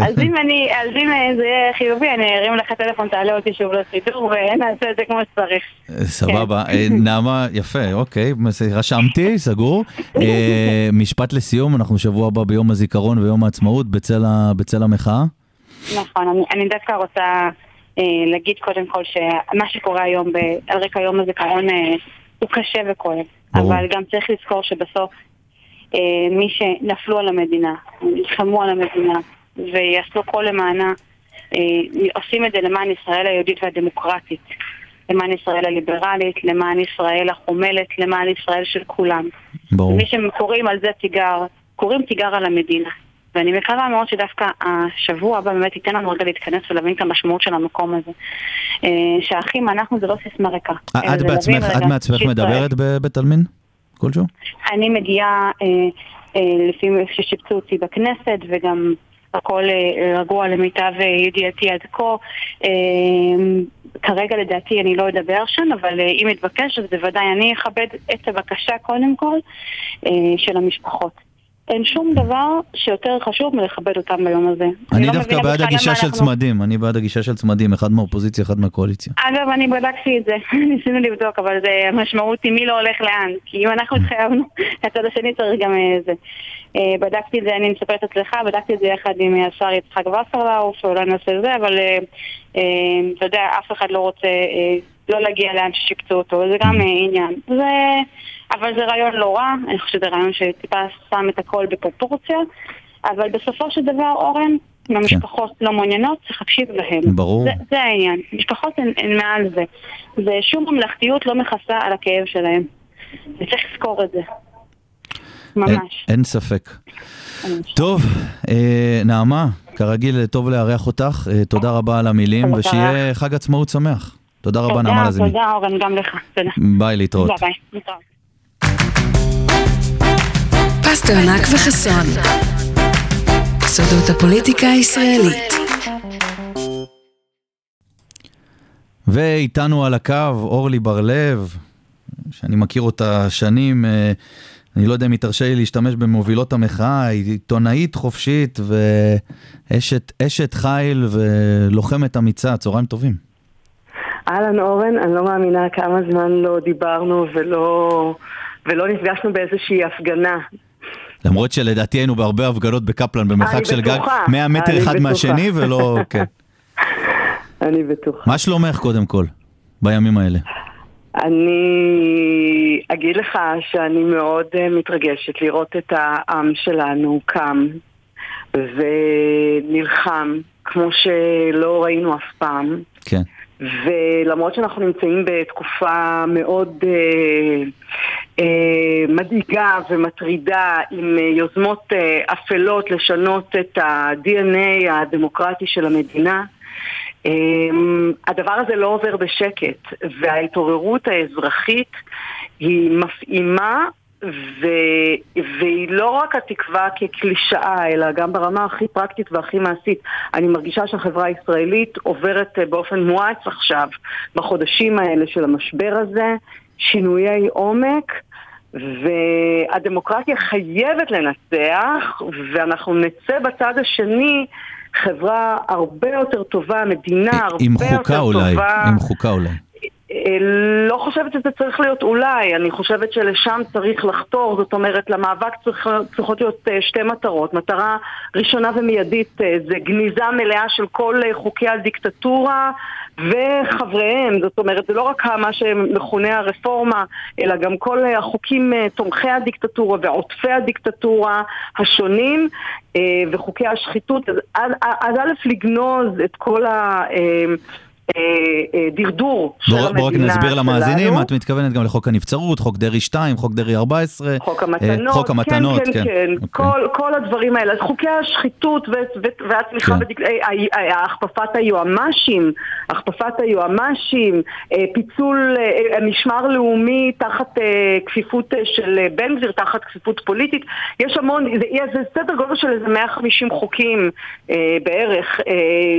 אז אם אני, אז אם אה, זה יהיה חיובי, אני ארים לך טלפון, תעלה אותי שוב לסידור ונעשה את זה כמו שצריך. סבבה, אה, נעמה, יפה, אוקיי, רשמתי, סגור. אה, משפט לסיום, אנחנו שבוע הבא ביום הזיכרון ויום העצמאות בצל המחאה. נכון, אני, אני דווקא רוצה אה, להגיד קודם כל שמה שקורה היום על רקע יום הזיכרון אה, הוא קשה וכואב, ברור. אבל גם צריך לזכור שבסוף אה, מי שנפלו על המדינה, נלחמו על המדינה ויעשו כל למענה, אה, עושים את זה למען ישראל היהודית והדמוקרטית, למען ישראל הליברלית, למען ישראל החומלת, למען ישראל של כולם. ברור. מי שקוראים על זה תיגר, קוראים תיגר על המדינה. ואני מקווה מאוד שדווקא השבוע הבא באמת ייתן לנו רגע להתכנס ולהבין את המשמעות של המקום הזה. אה, שהאחים אנחנו זה לא סיסמה ריקה. אלא אה, את בעצמך, את מעצמך מדברת בבית עלמין? כלשהו? אני מגיעה, אה, אה, לפי ששיפצו אותי בכנסת, וגם הכל אה, רגוע למיטב אה, ידיעתי עד כה. אה, כרגע לדעתי אני לא אדבר שם, אבל אה, אם יתבקש אז בוודאי אני אכבד את הבקשה קודם כל אה, של המשפחות. אין שום דבר שיותר חשוב מלכבד אותם ביום הזה. אני לא דווקא בעד הגישה של אנחנו- צמדים, אני בעד הגישה של צמדים, אחד מהאופוזיציה, אחד מהקואליציה. אגב, אני בדקתי את זה, ניסינו לבדוק, אבל זה, המשמעות היא מי לא הולך לאן. כי אם אנחנו התחייבנו, הצד השני צריך גם אה, זה. אה, בדקתי את זה, אני מספרת אצלך, בדקתי את זה יחד עם השר יצחק וסרלאוף, אולי נעשה זה, אבל אה, אה, אתה יודע, אף אחד לא רוצה אה, לא להגיע לאן ששיפצו אותו, זה גם אה, עניין. זה, אבל זה רעיון לא רע, אני חושבת שזה רעיון שטיפה שם את הכל בפרופורציה, אבל בסופו של דבר, אורן, אם המשפחות לא מעוניינות, צריך להקשיב להם. ברור. זה, זה העניין. משפחות הן, הן מעל זה. ושום ממלכתיות לא מכסה על הכאב שלהם. וצריך לזכור את זה. אין- ממש. אין ספק. טוב, אה, נעמה, כרגיל טוב לארח אותך, אה, תודה רבה על המילים. ושיהיה חג עצמאות שמח. תודה רבה נעמה תודה, לזימי. תודה אורן, גם לך. תודה. ביי, להתראות. ביי ביי. להתראות. פסטרנק וחסון. סודות הפוליטיקה הישראלית. ואיתנו על הקו אורלי בר-לב, שאני מכיר אותה שנים, אה, אני לא יודע אם היא תרשה לי להשתמש במובילות המחאה, היא עיתונאית חופשית ואשת אשת חיל ולוחמת אמיצה, צהריים טובים. אהלן אורן, אני לא מאמינה כמה זמן לא דיברנו ולא, ולא נפגשנו באיזושהי הפגנה. למרות שלדעתי היינו בהרבה הפגנות בקפלן במרחק של גג בטוחה, 100 מטר אחד בטוחה. מהשני ולא, כן. אני בטוחה. מה שלומך קודם כל, בימים האלה? אני אגיד לך שאני מאוד אה, מתרגשת לראות את העם שלנו קם ונלחם כמו שלא ראינו אף פעם. כן. ולמרות שאנחנו נמצאים בתקופה מאוד אה, אה, מדאיגה ומטרידה עם אה, יוזמות אה, אפלות לשנות את ה-DNA הדמוקרטי של המדינה, אה, הדבר הזה לא עובר בשקט, וההתעוררות האזרחית היא מפעימה ו... והיא לא רק התקווה כקלישאה, אלא גם ברמה הכי פרקטית והכי מעשית. אני מרגישה שהחברה הישראלית עוברת אה, באופן מואץ עכשיו, בחודשים האלה של המשבר הזה, שינויי עומק, והדמוקרטיה חייבת לנצח, ואנחנו נצא בצד השני חברה הרבה יותר טובה, מדינה הרבה עם יותר חוקה טובה. אולי, עם חוקה אולי. אה, לא חושבת שזה צריך להיות אולי, אני חושבת שלשם צריך לחתור, זאת אומרת למאבק צריך, צריכות להיות אה, שתי מטרות. מטרה ראשונה ומיידית אה, זה גניזה מלאה של כל חוקי הדיקטטורה וחבריהם, זאת אומרת זה לא רק מה שמכונה הרפורמה, אלא גם כל החוקים תומכי הדיקטטורה ועוטפי הדיקטטורה השונים וחוקי השחיתות, אז אז- אז א' לגנוז את כל ה... אה, אה, דרדור של המדינה בוא רק נסביר למאזינים, שלנו. את מתכוונת גם לחוק הנבצרות, חוק דרעי 2, חוק דרעי 14, חוק אה, המתנות, חוק המתנות, כן, כן, כן, אוקיי. כל, כל הדברים האלה, חוקי השחיתות ו- ו- והתמיכה, כן. הכפפת היועמ"שים, הכפפת היועמ"שים, פיצול משמר לאומי תחת כפיפות של בן גביר, תחת כפיפות פוליטית, יש המון, זה, זה סדר גודל של איזה 150 חוקים בערך,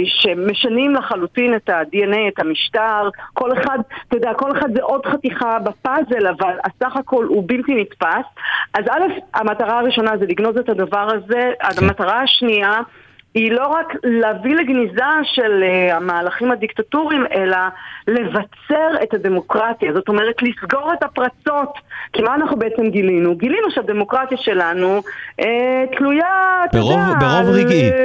שמשנים לחלוטין את ה-DNA מאפייני את המשטר, כל אחד, אתה יודע, כל אחד זה עוד חתיכה בפאזל, אבל הסך הכל הוא בלתי נתפס. אז א', המטרה הראשונה זה לגנוז את הדבר הזה, המטרה השנייה היא לא רק להביא לגניזה של uh, המהלכים הדיקטטוריים, אלא לבצר את הדמוקרטיה. זאת אומרת, לסגור את הפרצות. כי מה אנחנו בעצם גילינו? גילינו שהדמוקרטיה שלנו uh, תלויה, אתה יודע... ברוב רגעי. מה,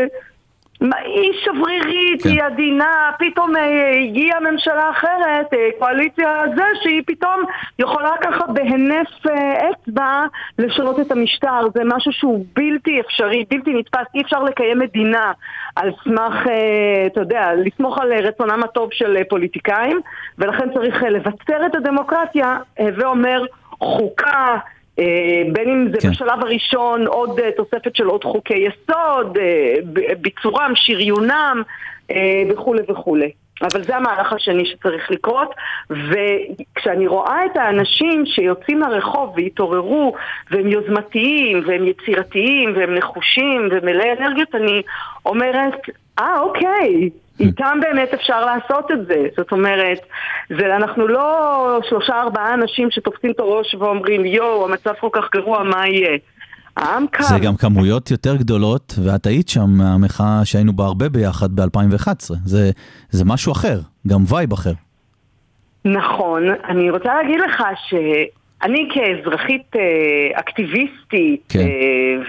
היא שברירית, כן. היא עדינה, פתאום אה, הגיעה ממשלה אחרת, אה, קואליציה זה, שהיא פתאום יכולה ככה בהינף אה, אצבע לשנות את המשטר. זה משהו שהוא בלתי אפשרי, בלתי נתפס, אי אפשר לקיים מדינה על סמך, אתה יודע, לסמוך על רצונם הטוב של פוליטיקאים, ולכן צריך לבצר את הדמוקרטיה, אה, ואומר חוקה, בין אם זה כן. בשלב הראשון עוד אה, תוספת של עוד חוקי יסוד, אה, ביצורם, שריונם אה, וכולי וכולי. אבל זה המהלך השני שצריך לקרות, וכשאני רואה את האנשים שיוצאים לרחוב והתעוררו, והם יוזמתיים, והם יצירתיים, והם נחושים, ומלאי אנרגיות, אני אומרת, אה, אוקיי, איתם באמת אפשר לעשות את זה. זאת אומרת, זה, אנחנו לא שלושה ארבעה אנשים שתופסים את הראש ואומרים, יואו, המצב כל כך גרוע, מה יהיה? העם קם. זה גם כמויות יותר גדולות, ואת היית שם מהמחאה שהיינו בה הרבה ביחד ב-2011. זה, זה משהו אחר, גם וייב אחר. נכון, אני רוצה להגיד לך שאני כאזרחית אה, אקטיביסטית כן. אה,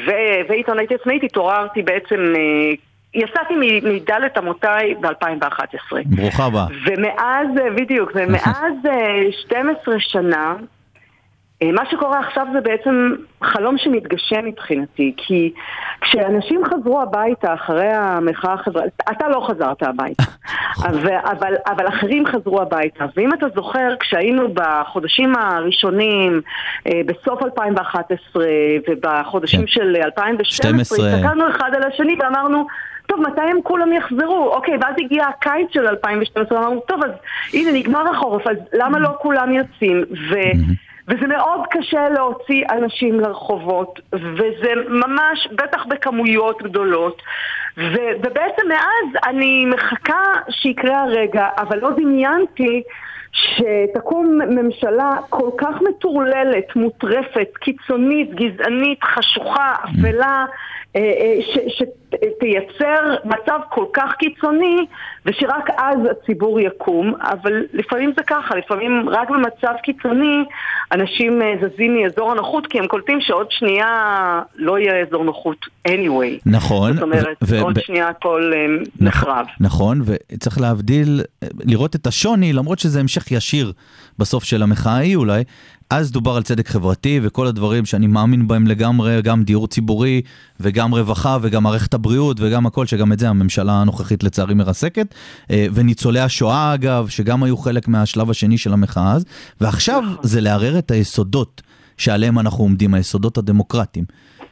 ו- ועיתונאית עצמאית התעוררתי בעצם, אה, יצאתי מדלת אמותיי ב-2011. ברוכה הבאה. ומאז, אה, בדיוק, ומאז אה, 12 שנה, אה, מה שקורה עכשיו זה בעצם חלום שמתגשם מבחינתי, כי כשאנשים חזרו הביתה אחרי המחאה החברתית, אתה לא חזרת הביתה, אבל, אבל, אבל אחרים חזרו הביתה, ואם אתה זוכר, כשהיינו בחודשים הראשונים, אה, בסוף 2011 ובחודשים כן. של 2012, 12. הסתכלנו אחד על השני ואמרנו, טוב, מתי הם כולם יחזרו? אוקיי, ואז הגיע הקיץ של 2012, ואמרנו, טוב, אז הנה, נגמר החורף, אז למה לא כולם יוצאים? ו... וזה מאוד קשה להוציא אנשים לרחובות, וזה ממש, בטח בכמויות גדולות. ו- ובעצם מאז אני מחכה שיקרה הרגע, אבל לא דמיינתי שתקום ממשלה כל כך מטורללת, מוטרפת, קיצונית, גזענית, חשוכה, אפלה, אה, ש- שתייצר מצב כל כך קיצוני ושרק אז הציבור יקום, אבל לפעמים זה ככה, לפעמים רק במצב קיצוני אנשים אה, זזים מאזור הנוחות כי הם קולטים שעוד שנייה לא יהיה אזור נוחות anyway. נכון. זאת אומרת, ו- ו- עוד ב- שנייה הכל אה, נכון, נחרב. נכון, וצריך להבדיל, לראות את השוני, למרות שזה המשך ישיר בסוף של המחאה ההיא אולי. אז דובר על צדק חברתי וכל הדברים שאני מאמין בהם לגמרי, גם דיור ציבורי וגם רווחה וגם מערכת הבריאות וגם הכל, שגם את זה הממשלה הנוכחית לצערי מרסקת. אה, וניצולי השואה אגב, שגם היו חלק מהשלב השני של המחאה אז. ועכשיו זה לערער את היסודות שעליהם אנחנו עומדים, היסודות הדמוקרטיים.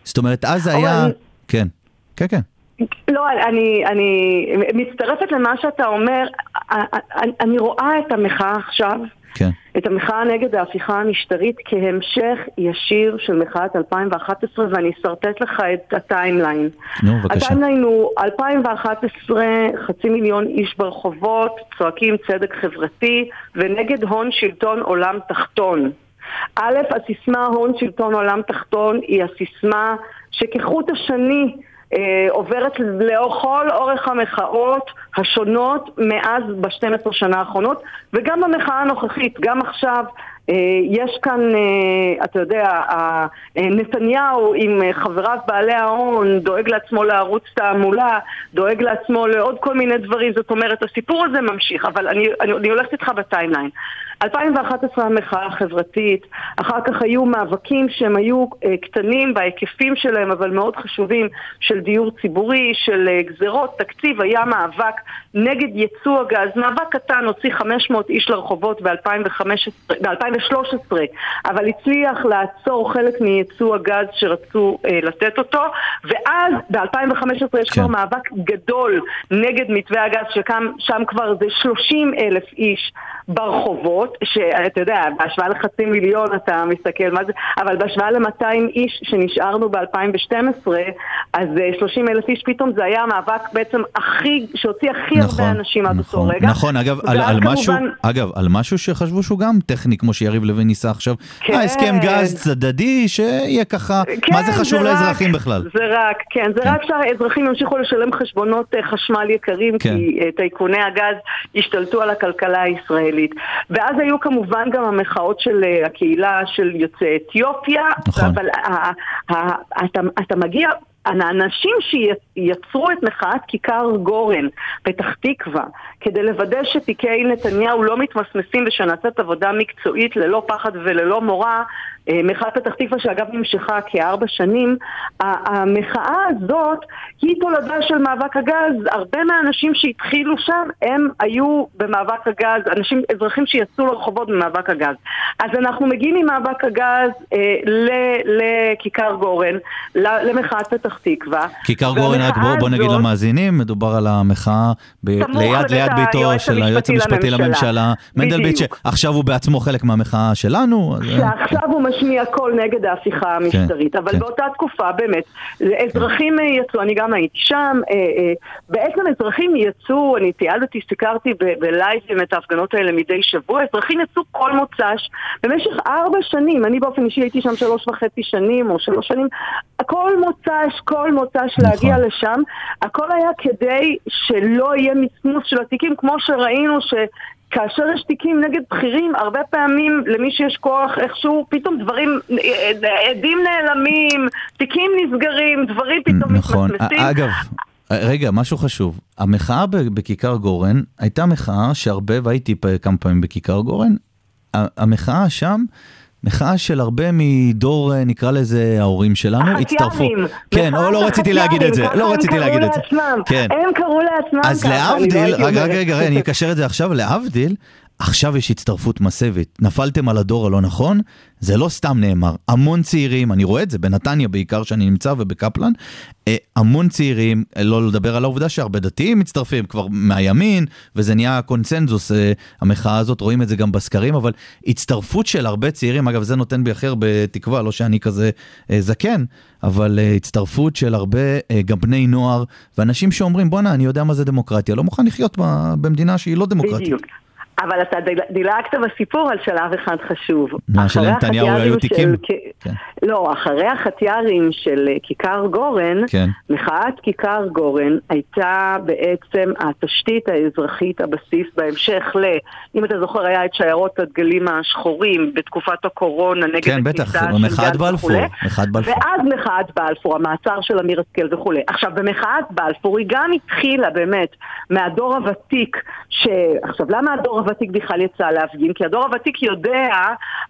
זאת אומרת, אז היה... כן, כן, כן. לא, אני, אני מצטרפת למה שאתה אומר. אני רואה את המחאה עכשיו, כן. את המחאה נגד ההפיכה המשטרית כהמשך ישיר של מחאת 2011, ואני אשרטט לך את ה timeline. נו, בבקשה. ה timeline הוא 2011, חצי מיליון איש ברחובות, צועקים צדק חברתי, ונגד הון שלטון עולם תחתון. א', הסיסמה הון שלטון עולם תחתון היא הסיסמה שכחוט השני אה, עוברת לכל אורך המחאות השונות מאז ב-12 שנה האחרונות וגם במחאה הנוכחית, גם עכשיו אה, יש כאן, אה, אתה יודע, אה, נתניהו עם חבריו בעלי ההון דואג לעצמו לערוץ תעמולה, דואג לעצמו לעוד כל מיני דברים, זאת אומרת הסיפור הזה ממשיך, אבל אני, אני, אני הולכת איתך בטיימליין. 2011 המחאה החברתית, אחר כך היו מאבקים שהם היו קטנים בהיקפים שלהם אבל מאוד חשובים של דיור ציבורי, של גזרות, תקציב, היה מאבק נגד ייצוא הגז, מאבק קטן, הוציא 500 איש לרחובות ב-2013, אבל הצליח לעצור חלק מייצוא הגז שרצו אה, לתת אותו, ואז ב-2015 יש כן. כבר מאבק גדול נגד מתווה הגז, ששם כבר זה 30 אלף איש ברחובות, שאתה יודע, בהשוואה לחצי מיליון אתה מסתכל מה זה, אבל בהשוואה ל-200 איש שנשארנו ב-2012, אז 30 אלף איש פתאום זה היה המאבק בעצם הכי, שהוציא הכי נכון, הרבה אנשים עד אותו נכון, רגע. נכון, אגב, על, על כמובן- משהו, אגב, על משהו שחשבו שהוא גם טכני, כמו שיריב לוין ניסה עכשיו, כן. אה, הסכם גז צדדי, שיהיה ככה, מה זה כן, חשוב רק- לאזרחים בכלל? זה רק, כן, זה כן. רק שהאזרחים ימשיכו לשלם חשבונות אה, חשמל יקרים, כן. כי אה, טייקוני הגז השתלטו על הכלכלה הישראלית. ואז היו כמובן גם המחאות של הקהילה של יוצאי אתיופיה, נכון. אבל אתה- אתה מגיע... האנשים שיצרו את מחאת כיכר גורן, פתח תקווה, כדי לוודא שתיקי נתניהו לא מתמסמסים ושנעשית עבודה מקצועית ללא פחד וללא מורא, אה, מחאת פתח תקווה שאגב נמשכה כארבע שנים, המחאה הזאת היא תולדה של מאבק הגז. הרבה מהאנשים שהתחילו שם הם היו במאבק הגז, אנשים, אזרחים שיצאו לרחובות במאבק הגז. אז אנחנו מגיעים ממאבק הגז אה, לכיכר גורן, למחאת פתח תקווה. כיכר גורן, רק בוא, בוא נגיד למאזינים, מדובר על המחאה ב- ליד, ליד ביתו היועץ של היועץ המשפטי לממשלה. מנדלבליט. שעכשיו הוא בעצמו חלק מהמחאה שלנו. אה, שעכשיו הוא משמיע קול נגד ההפיכה המשטרית, אבל כן. באותה תקופה באמת, אזרחים אה, יצאו, אני גם הייתי שם, אה, אה, בעצם אזרחים יצאו, אני תיעדתי, סיקרתי בלייבים את ההפגנות האלה מדי שבוע, אזרחים יצאו כל מוצ"ש במשך ארבע שנים, אני באופן אישי הייתי שם שלוש וחצי שנים או שלוש שנים, כל מוצ"ש, כל מוצ"ש נכון. להגיע לשם, הכל היה כדי שלא יהיה מסמוס של התיקים, כמו שראינו ש... כאשר יש תיקים נגד בכירים, הרבה פעמים למי שיש כוח איכשהו, פתאום דברים, עדים נעלמים, תיקים נסגרים, דברים פתאום נכון. מתמסמסים. אגב, רגע, משהו חשוב. המחאה בכיכר גורן הייתה מחאה שהרבה, והייתי כמה פעמים בכיכר גורן, המחאה שם... מחאה של הרבה מדור, אה, נקרא לזה, ההורים שלנו, הצטרפו. כן, או לא רציתי להגיד את זה, לא רציתי להגיד את זה. כן. הם קראו לעצמם אז ככה, אני לא להבדיל. רגע, רגע, אני אקשר את זה עכשיו, להבדיל, עכשיו יש הצטרפות מסיבית. נפלתם על הדור הלא נכון, זה לא סתם נאמר. המון צעירים, אני רואה את זה בנתניה בעיקר, שאני נמצא, ובקפלן, אה, המון צעירים, אה, לא לדבר על העובדה שהרבה דתיים מצטרפים כבר מהימין, וזה נהיה קונצנזוס, אה, המחאה הזאת, רואים את זה גם בסקרים, אבל הצטרפות של הרבה צעירים, אגב, זה נותן בי הכי הרבה תקווה, לא שאני כזה זקן, אבל הצטרפות של הרבה, גם בני נוער, ואנשים שאומרים, בואנה, אני יודע מה זה דמוקרטיה, לא מוכן לחיות במדינה שהיא לא דמוקרטית. בדיוק. אבל אתה דיל- דילגת בסיפור על שלב אחד חשוב. מה, אחרי שלנתניהו היו תיקים? של- כן. לא, אחרי החטיארים של כיכר גורן, כן. מחאת כיכר גורן הייתה בעצם התשתית האזרחית, הבסיס בהמשך ל... אם אתה זוכר, היה את שיירות הדגלים השחורים בתקופת הקורונה נגד כן, הכניסה של מחאת בלפור. מחאת בלפור. ואז מחאת בלפור, המעצר של אמיר השכל וכולי. עכשיו, במחאת בלפור היא גם התחילה באמת מהדור הוותיק, ש... עכשיו, למה הדור הוותיק בכלל יצא להפגין? כי הדור הוותיק יודע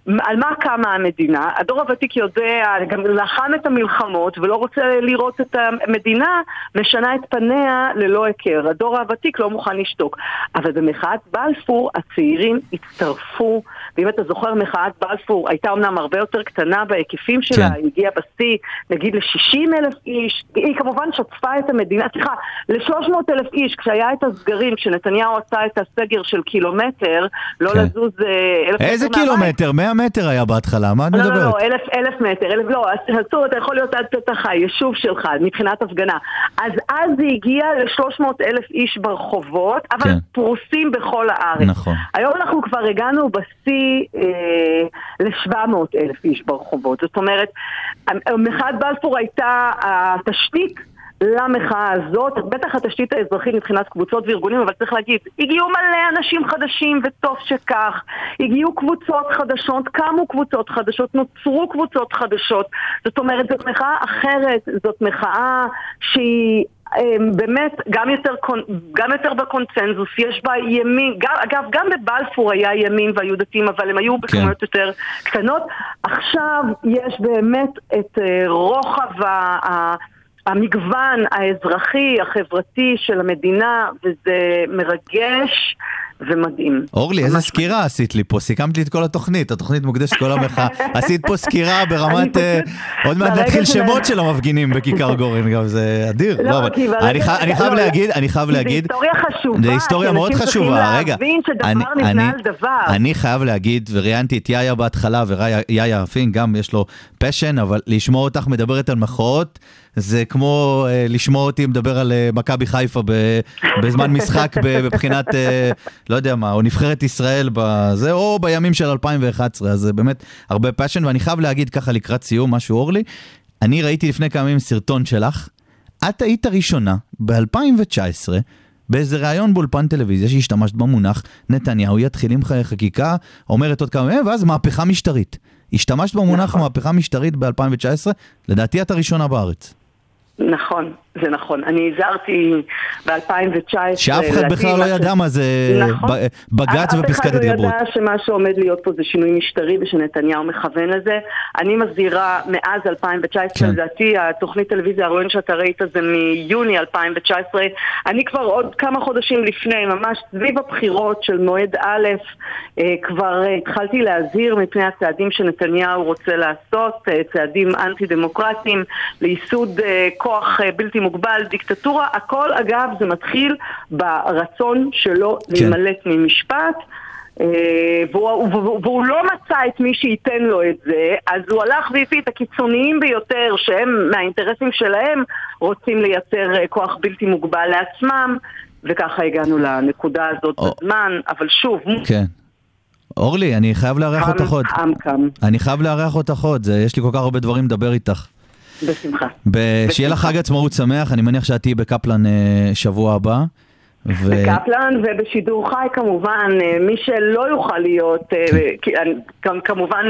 על מה קמה המדינה, הדור הוותיק יודע, גם לחם את המלחמות ולא רוצה לראות את המדינה משנה את פניה ללא היכר. הדור הוותיק לא מוכן לשתוק. אבל במחאת בלפור הצעירים הצטרפו, ואם אתה זוכר, מחאת בלפור הייתה אמנם הרבה יותר קטנה בהיקפים שלה, כן. היא הגיעה בשיא נגיד ל-60 אלף איש, היא כמובן שטפה את המדינה, סליחה, ל-300 אלף איש, כשהיה את הסגרים, כשנתניהו עשה את הסגר של קילומטר, לא כן. לזוז אה, אלף איזה מטר מהבית. קילומטר? 100 מטר היה בהתחלה, מה את לא, לא, מדברת? לא, אלף, אלף מטר, אלף, לא, אסור, אתה יכול להיות עד פתח היישוב שלך, מבחינת הפגנה. אז אז זה הגיע ל-300 אלף איש ברחובות, אבל כן. פרוסים בכל הארץ. נכון. היום אנחנו כבר הגענו בשיא אה, ל-700 אלף איש ברחובות. זאת אומרת, מחאת בלפור הייתה התשתית למחאה הזאת, בטח התשתית האזרחית מבחינת קבוצות וארגונים, אבל צריך להגיד, הגיעו מלא אנשים חדשים וטוב שכך, הגיעו קבוצות חדשות, קמו קבוצות חדשות, נוצרו קבוצות חדשות, זאת אומרת, זאת מחאה אחרת, זאת מחאה שהיא... אמ, באמת, גם יותר, גם יותר בקונצנזוס, יש בה ימין, גם, אגב, גם בבלפור היה ימין והיו דתיים, אבל הם היו בכמויות יותר קטנות. עכשיו יש באמת את אה, רוחב ה... ה- המגוון האזרחי, החברתי של המדינה, וזה מרגש ומדהים. אורלי, איזה סקירה עשית לי פה, סיכמת לי את כל התוכנית, התוכנית מוקדשת כל המחאה. עשית פה סקירה ברמת, אה, עוד מעט נתחיל שמות של המפגינים בכיכר גורן, גם זה אדיר. לא, ברגע- אני חי- אני חייב לא, להגיד, אני חייב להגיד, זה היסטוריה חשובה, זה היסטוריה מאוד חשובה, רגע. אני- חייב להגיד, וראיינתי את יאיה בהתחלה, ויאיה פינק גם יש לו פשן, אבל לשמוע אותך מדברת על מחאות, זה כמו אה, לשמוע אותי מדבר על אה, מכבי חיפה ב- בזמן משחק ב- מבחינת, אה, לא יודע מה, או נבחרת ישראל בזה, או בימים של 2011, אז זה באמת הרבה פשן, ואני חייב להגיד ככה לקראת סיום, משהו אורלי, אני ראיתי לפני כמה ימים סרטון שלך, את היית הראשונה ב-2019 באיזה ראיון באולפן טלוויזיה שהשתמשת במונח נתניהו יתחיל עם חקיקה, אומרת עוד כמה ימים, ואז מהפכה משטרית. השתמשת במונח נכון. מהפכה משטרית ב-2019, לדעתי את הראשונה בארץ. נכון, זה נכון. אני הזהרתי ב-2019... שאף אחד בכלל לא ידע מה זה נכון. בג"ץ ופסקת אף אחד התגברות. לא ידע שמה שעומד להיות פה זה שינוי משטרי ושנתניהו מכוון לזה. אני מזהירה מאז 2019, כן. לדעתי התוכנית טלוויזיה, הרעיון שאתה ראית זה מיוני 2019. אני כבר עוד כמה חודשים לפני, ממש סביב הבחירות של מועד א', אה, כבר אה, התחלתי להזהיר מפני הצעדים שנתניהו רוצה לעשות, אה, צעדים אנטי דמוקרטיים לייסוד כוח בלתי מוגבל, דיקטטורה, הכל אגב זה מתחיל ברצון שלו כן. להימלט ממשפט. אה, והוא, והוא, והוא לא מצא את מי שייתן לו את זה, אז הוא הלך והביא את הקיצוניים ביותר שהם מהאינטרסים שלהם רוצים לייצר אה, כוח בלתי מוגבל לעצמם, וככה הגענו לנקודה הזאת או. בזמן, אבל שוב, כן. אורלי, אני חייב לארח אותך עוד. אני חייב לארח אותך עוד, יש לי כל כך הרבה דברים לדבר איתך. בשמחה. שיהיה לך חג עצמאות שמח, אני מניח שאת תהיי בקפלן אה, שבוע הבא. ו- בקפלן ובשידור חי כמובן, אה, מי שלא יוכל להיות, אה, כי אני כ- כמובן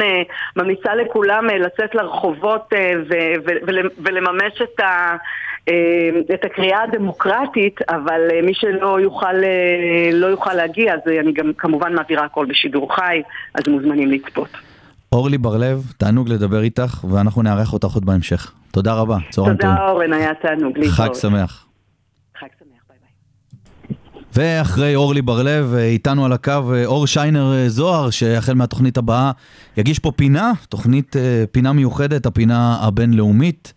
ממליצה לכולם לצאת לרחובות ולממש את ה... את הקריאה הדמוקרטית, אבל מי שלא יוכל, לא יוכל להגיע, אז אני גם כמובן מעבירה הכל בשידור חי, אז מוזמנים לצפות. אורלי בר-לב, תענוג לדבר איתך, ואנחנו נארח אותך עוד בהמשך. תודה רבה, צהריים טובים. תודה אורן, היה תענוג להתראות. חג שמח. ואחרי אורלי בר-לב, אה, איתנו על הקו אה, אור שיינר אה, זוהר, שהחל מהתוכנית הבאה יגיש פה פינה, תוכנית פינה מיוחדת, הפינה הבינלאומית.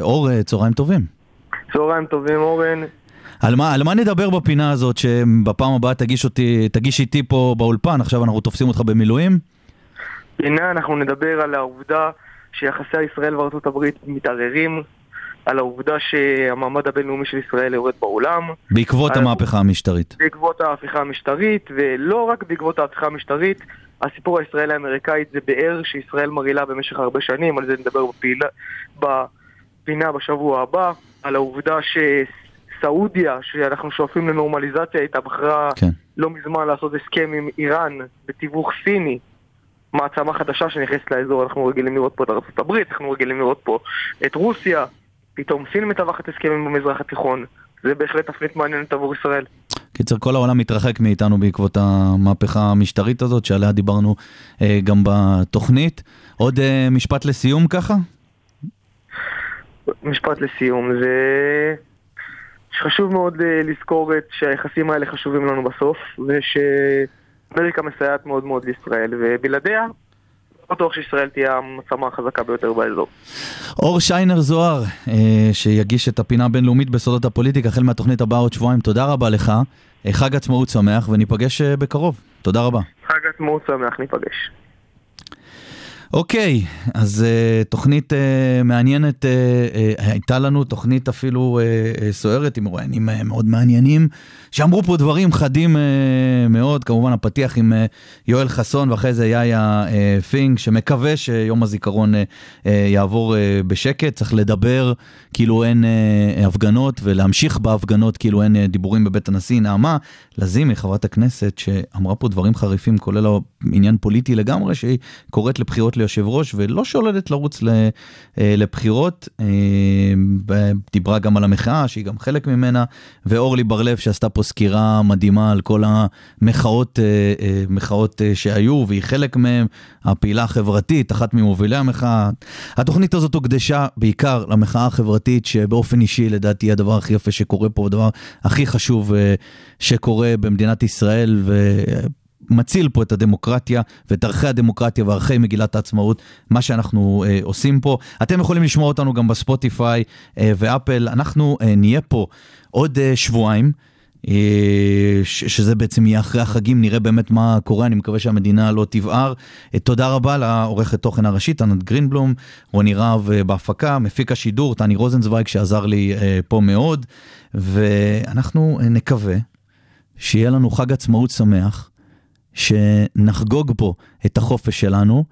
אור, צהריים טובים. צהריים טובים אורן. על מה, על מה נדבר בפינה הזאת שבפעם הבאה תגיש, אותי, תגיש איתי פה באולפן, עכשיו אנחנו תופסים אותך במילואים? הנה אנחנו נדבר על העובדה שיחסי ישראל וארצות הברית מתערערים, על העובדה שהמעמד הבינלאומי של ישראל יורד בעולם, בעקבות על- המהפכה המשטרית. בעקבות ההפיכה המשטרית, ולא רק בעקבות ההפיכה המשטרית, הסיפור הישראלי-אמריקאית זה באר שישראל מרעילה במשך הרבה שנים, על זה נדבר בפעילה, בפינה בשבוע הבא, על העובדה שסעודיה, שאנחנו שואפים לנורמליזציה איתה, בחרה כן. לא מזמן לעשות הסכם עם איראן בתיווך סיני, מעצמה חדשה שנכנסת לאזור, אנחנו רגילים לראות פה את הברית, אנחנו רגילים לראות פה את רוסיה, פתאום סין מטווחת הסכמים במזרח התיכון, זה בהחלט תפנית מעניינת עבור ישראל. קיצר, כל העולם מתרחק מאיתנו בעקבות המהפכה המשטרית הזאת, שעליה דיברנו אה, גם בתוכנית. עוד אה, משפט לסיום ככה? משפט לסיום, זה שחשוב מאוד אה, לזכור את שהיחסים האלה חשובים לנו בסוף, ושאמריקה מסייעת מאוד מאוד לישראל, ובלעדיה, לא בטוח שישראל תהיה המעצמה החזקה ביותר באזור. אור שיינר זוהר, אה, שיגיש את הפינה הבינלאומית בסודות הפוליטיקה, החל מהתוכנית הבאה עוד שבועיים. תודה רבה לך, אה, חג עצמאות שמח, וניפגש אה, בקרוב. תודה רבה. חג עצמאות שמח, ניפגש. אוקיי, אז uh, תוכנית uh, מעניינת uh, uh, הייתה לנו, תוכנית אפילו uh, uh, סוערת עם מרואיינים uh, מאוד מעניינים, שאמרו פה דברים חדים uh, מאוד, כמובן הפתיח עם uh, יואל חסון ואחרי זה יאיה uh, פינק, שמקווה שיום הזיכרון uh, uh, יעבור uh, בשקט, צריך לדבר כאילו אין uh, הפגנות ולהמשיך בהפגנות כאילו אין uh, דיבורים בבית הנשיא. נעמה לזימי, חברת הכנסת, שאמרה פה דברים חריפים, כולל עניין פוליטי לגמרי, שהיא קוראת לבחירות ליושב ראש ולא שוללת לרוץ אה, לבחירות. אה, דיברה גם על המחאה שהיא גם חלק ממנה, ואורלי בר-לב שעשתה פה סקירה מדהימה על כל המחאות אה, מחאות, שהיו והיא חלק מהם, הפעילה החברתית, אחת ממובילי המחאה. התוכנית הזאת הוקדשה בעיקר למחאה החברתית שבאופן אישי לדעתי הדבר הכי יפה שקורה פה, הדבר הכי חשוב שקורה במדינת ישראל. ו... מציל פה את הדמוקרטיה ואת ערכי הדמוקרטיה וערכי מגילת העצמאות, מה שאנחנו אה, עושים פה. אתם יכולים לשמוע אותנו גם בספוטיפיי אה, ואפל, אנחנו אה, נהיה פה עוד אה, שבועיים. אה, שזה בעצם יהיה אחרי החגים, נראה באמת מה קורה, אני מקווה שהמדינה לא תבער. אה, תודה רבה לעורכת תוכן הראשית, ענת גרינבלום, רוני רהב אה, בהפקה, מפיק השידור, טני רוזנצוויג שעזר לי פה מאוד, ואנחנו נקווה שיהיה לנו חג עצמאות שמח. שנחגוג פה את החופש שלנו,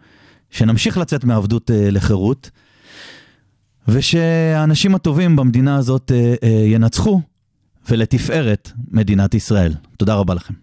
שנמשיך לצאת מעבדות אה, לחירות, ושהאנשים הטובים במדינה הזאת אה, אה, ינצחו, ולתפארת מדינת ישראל. תודה רבה לכם.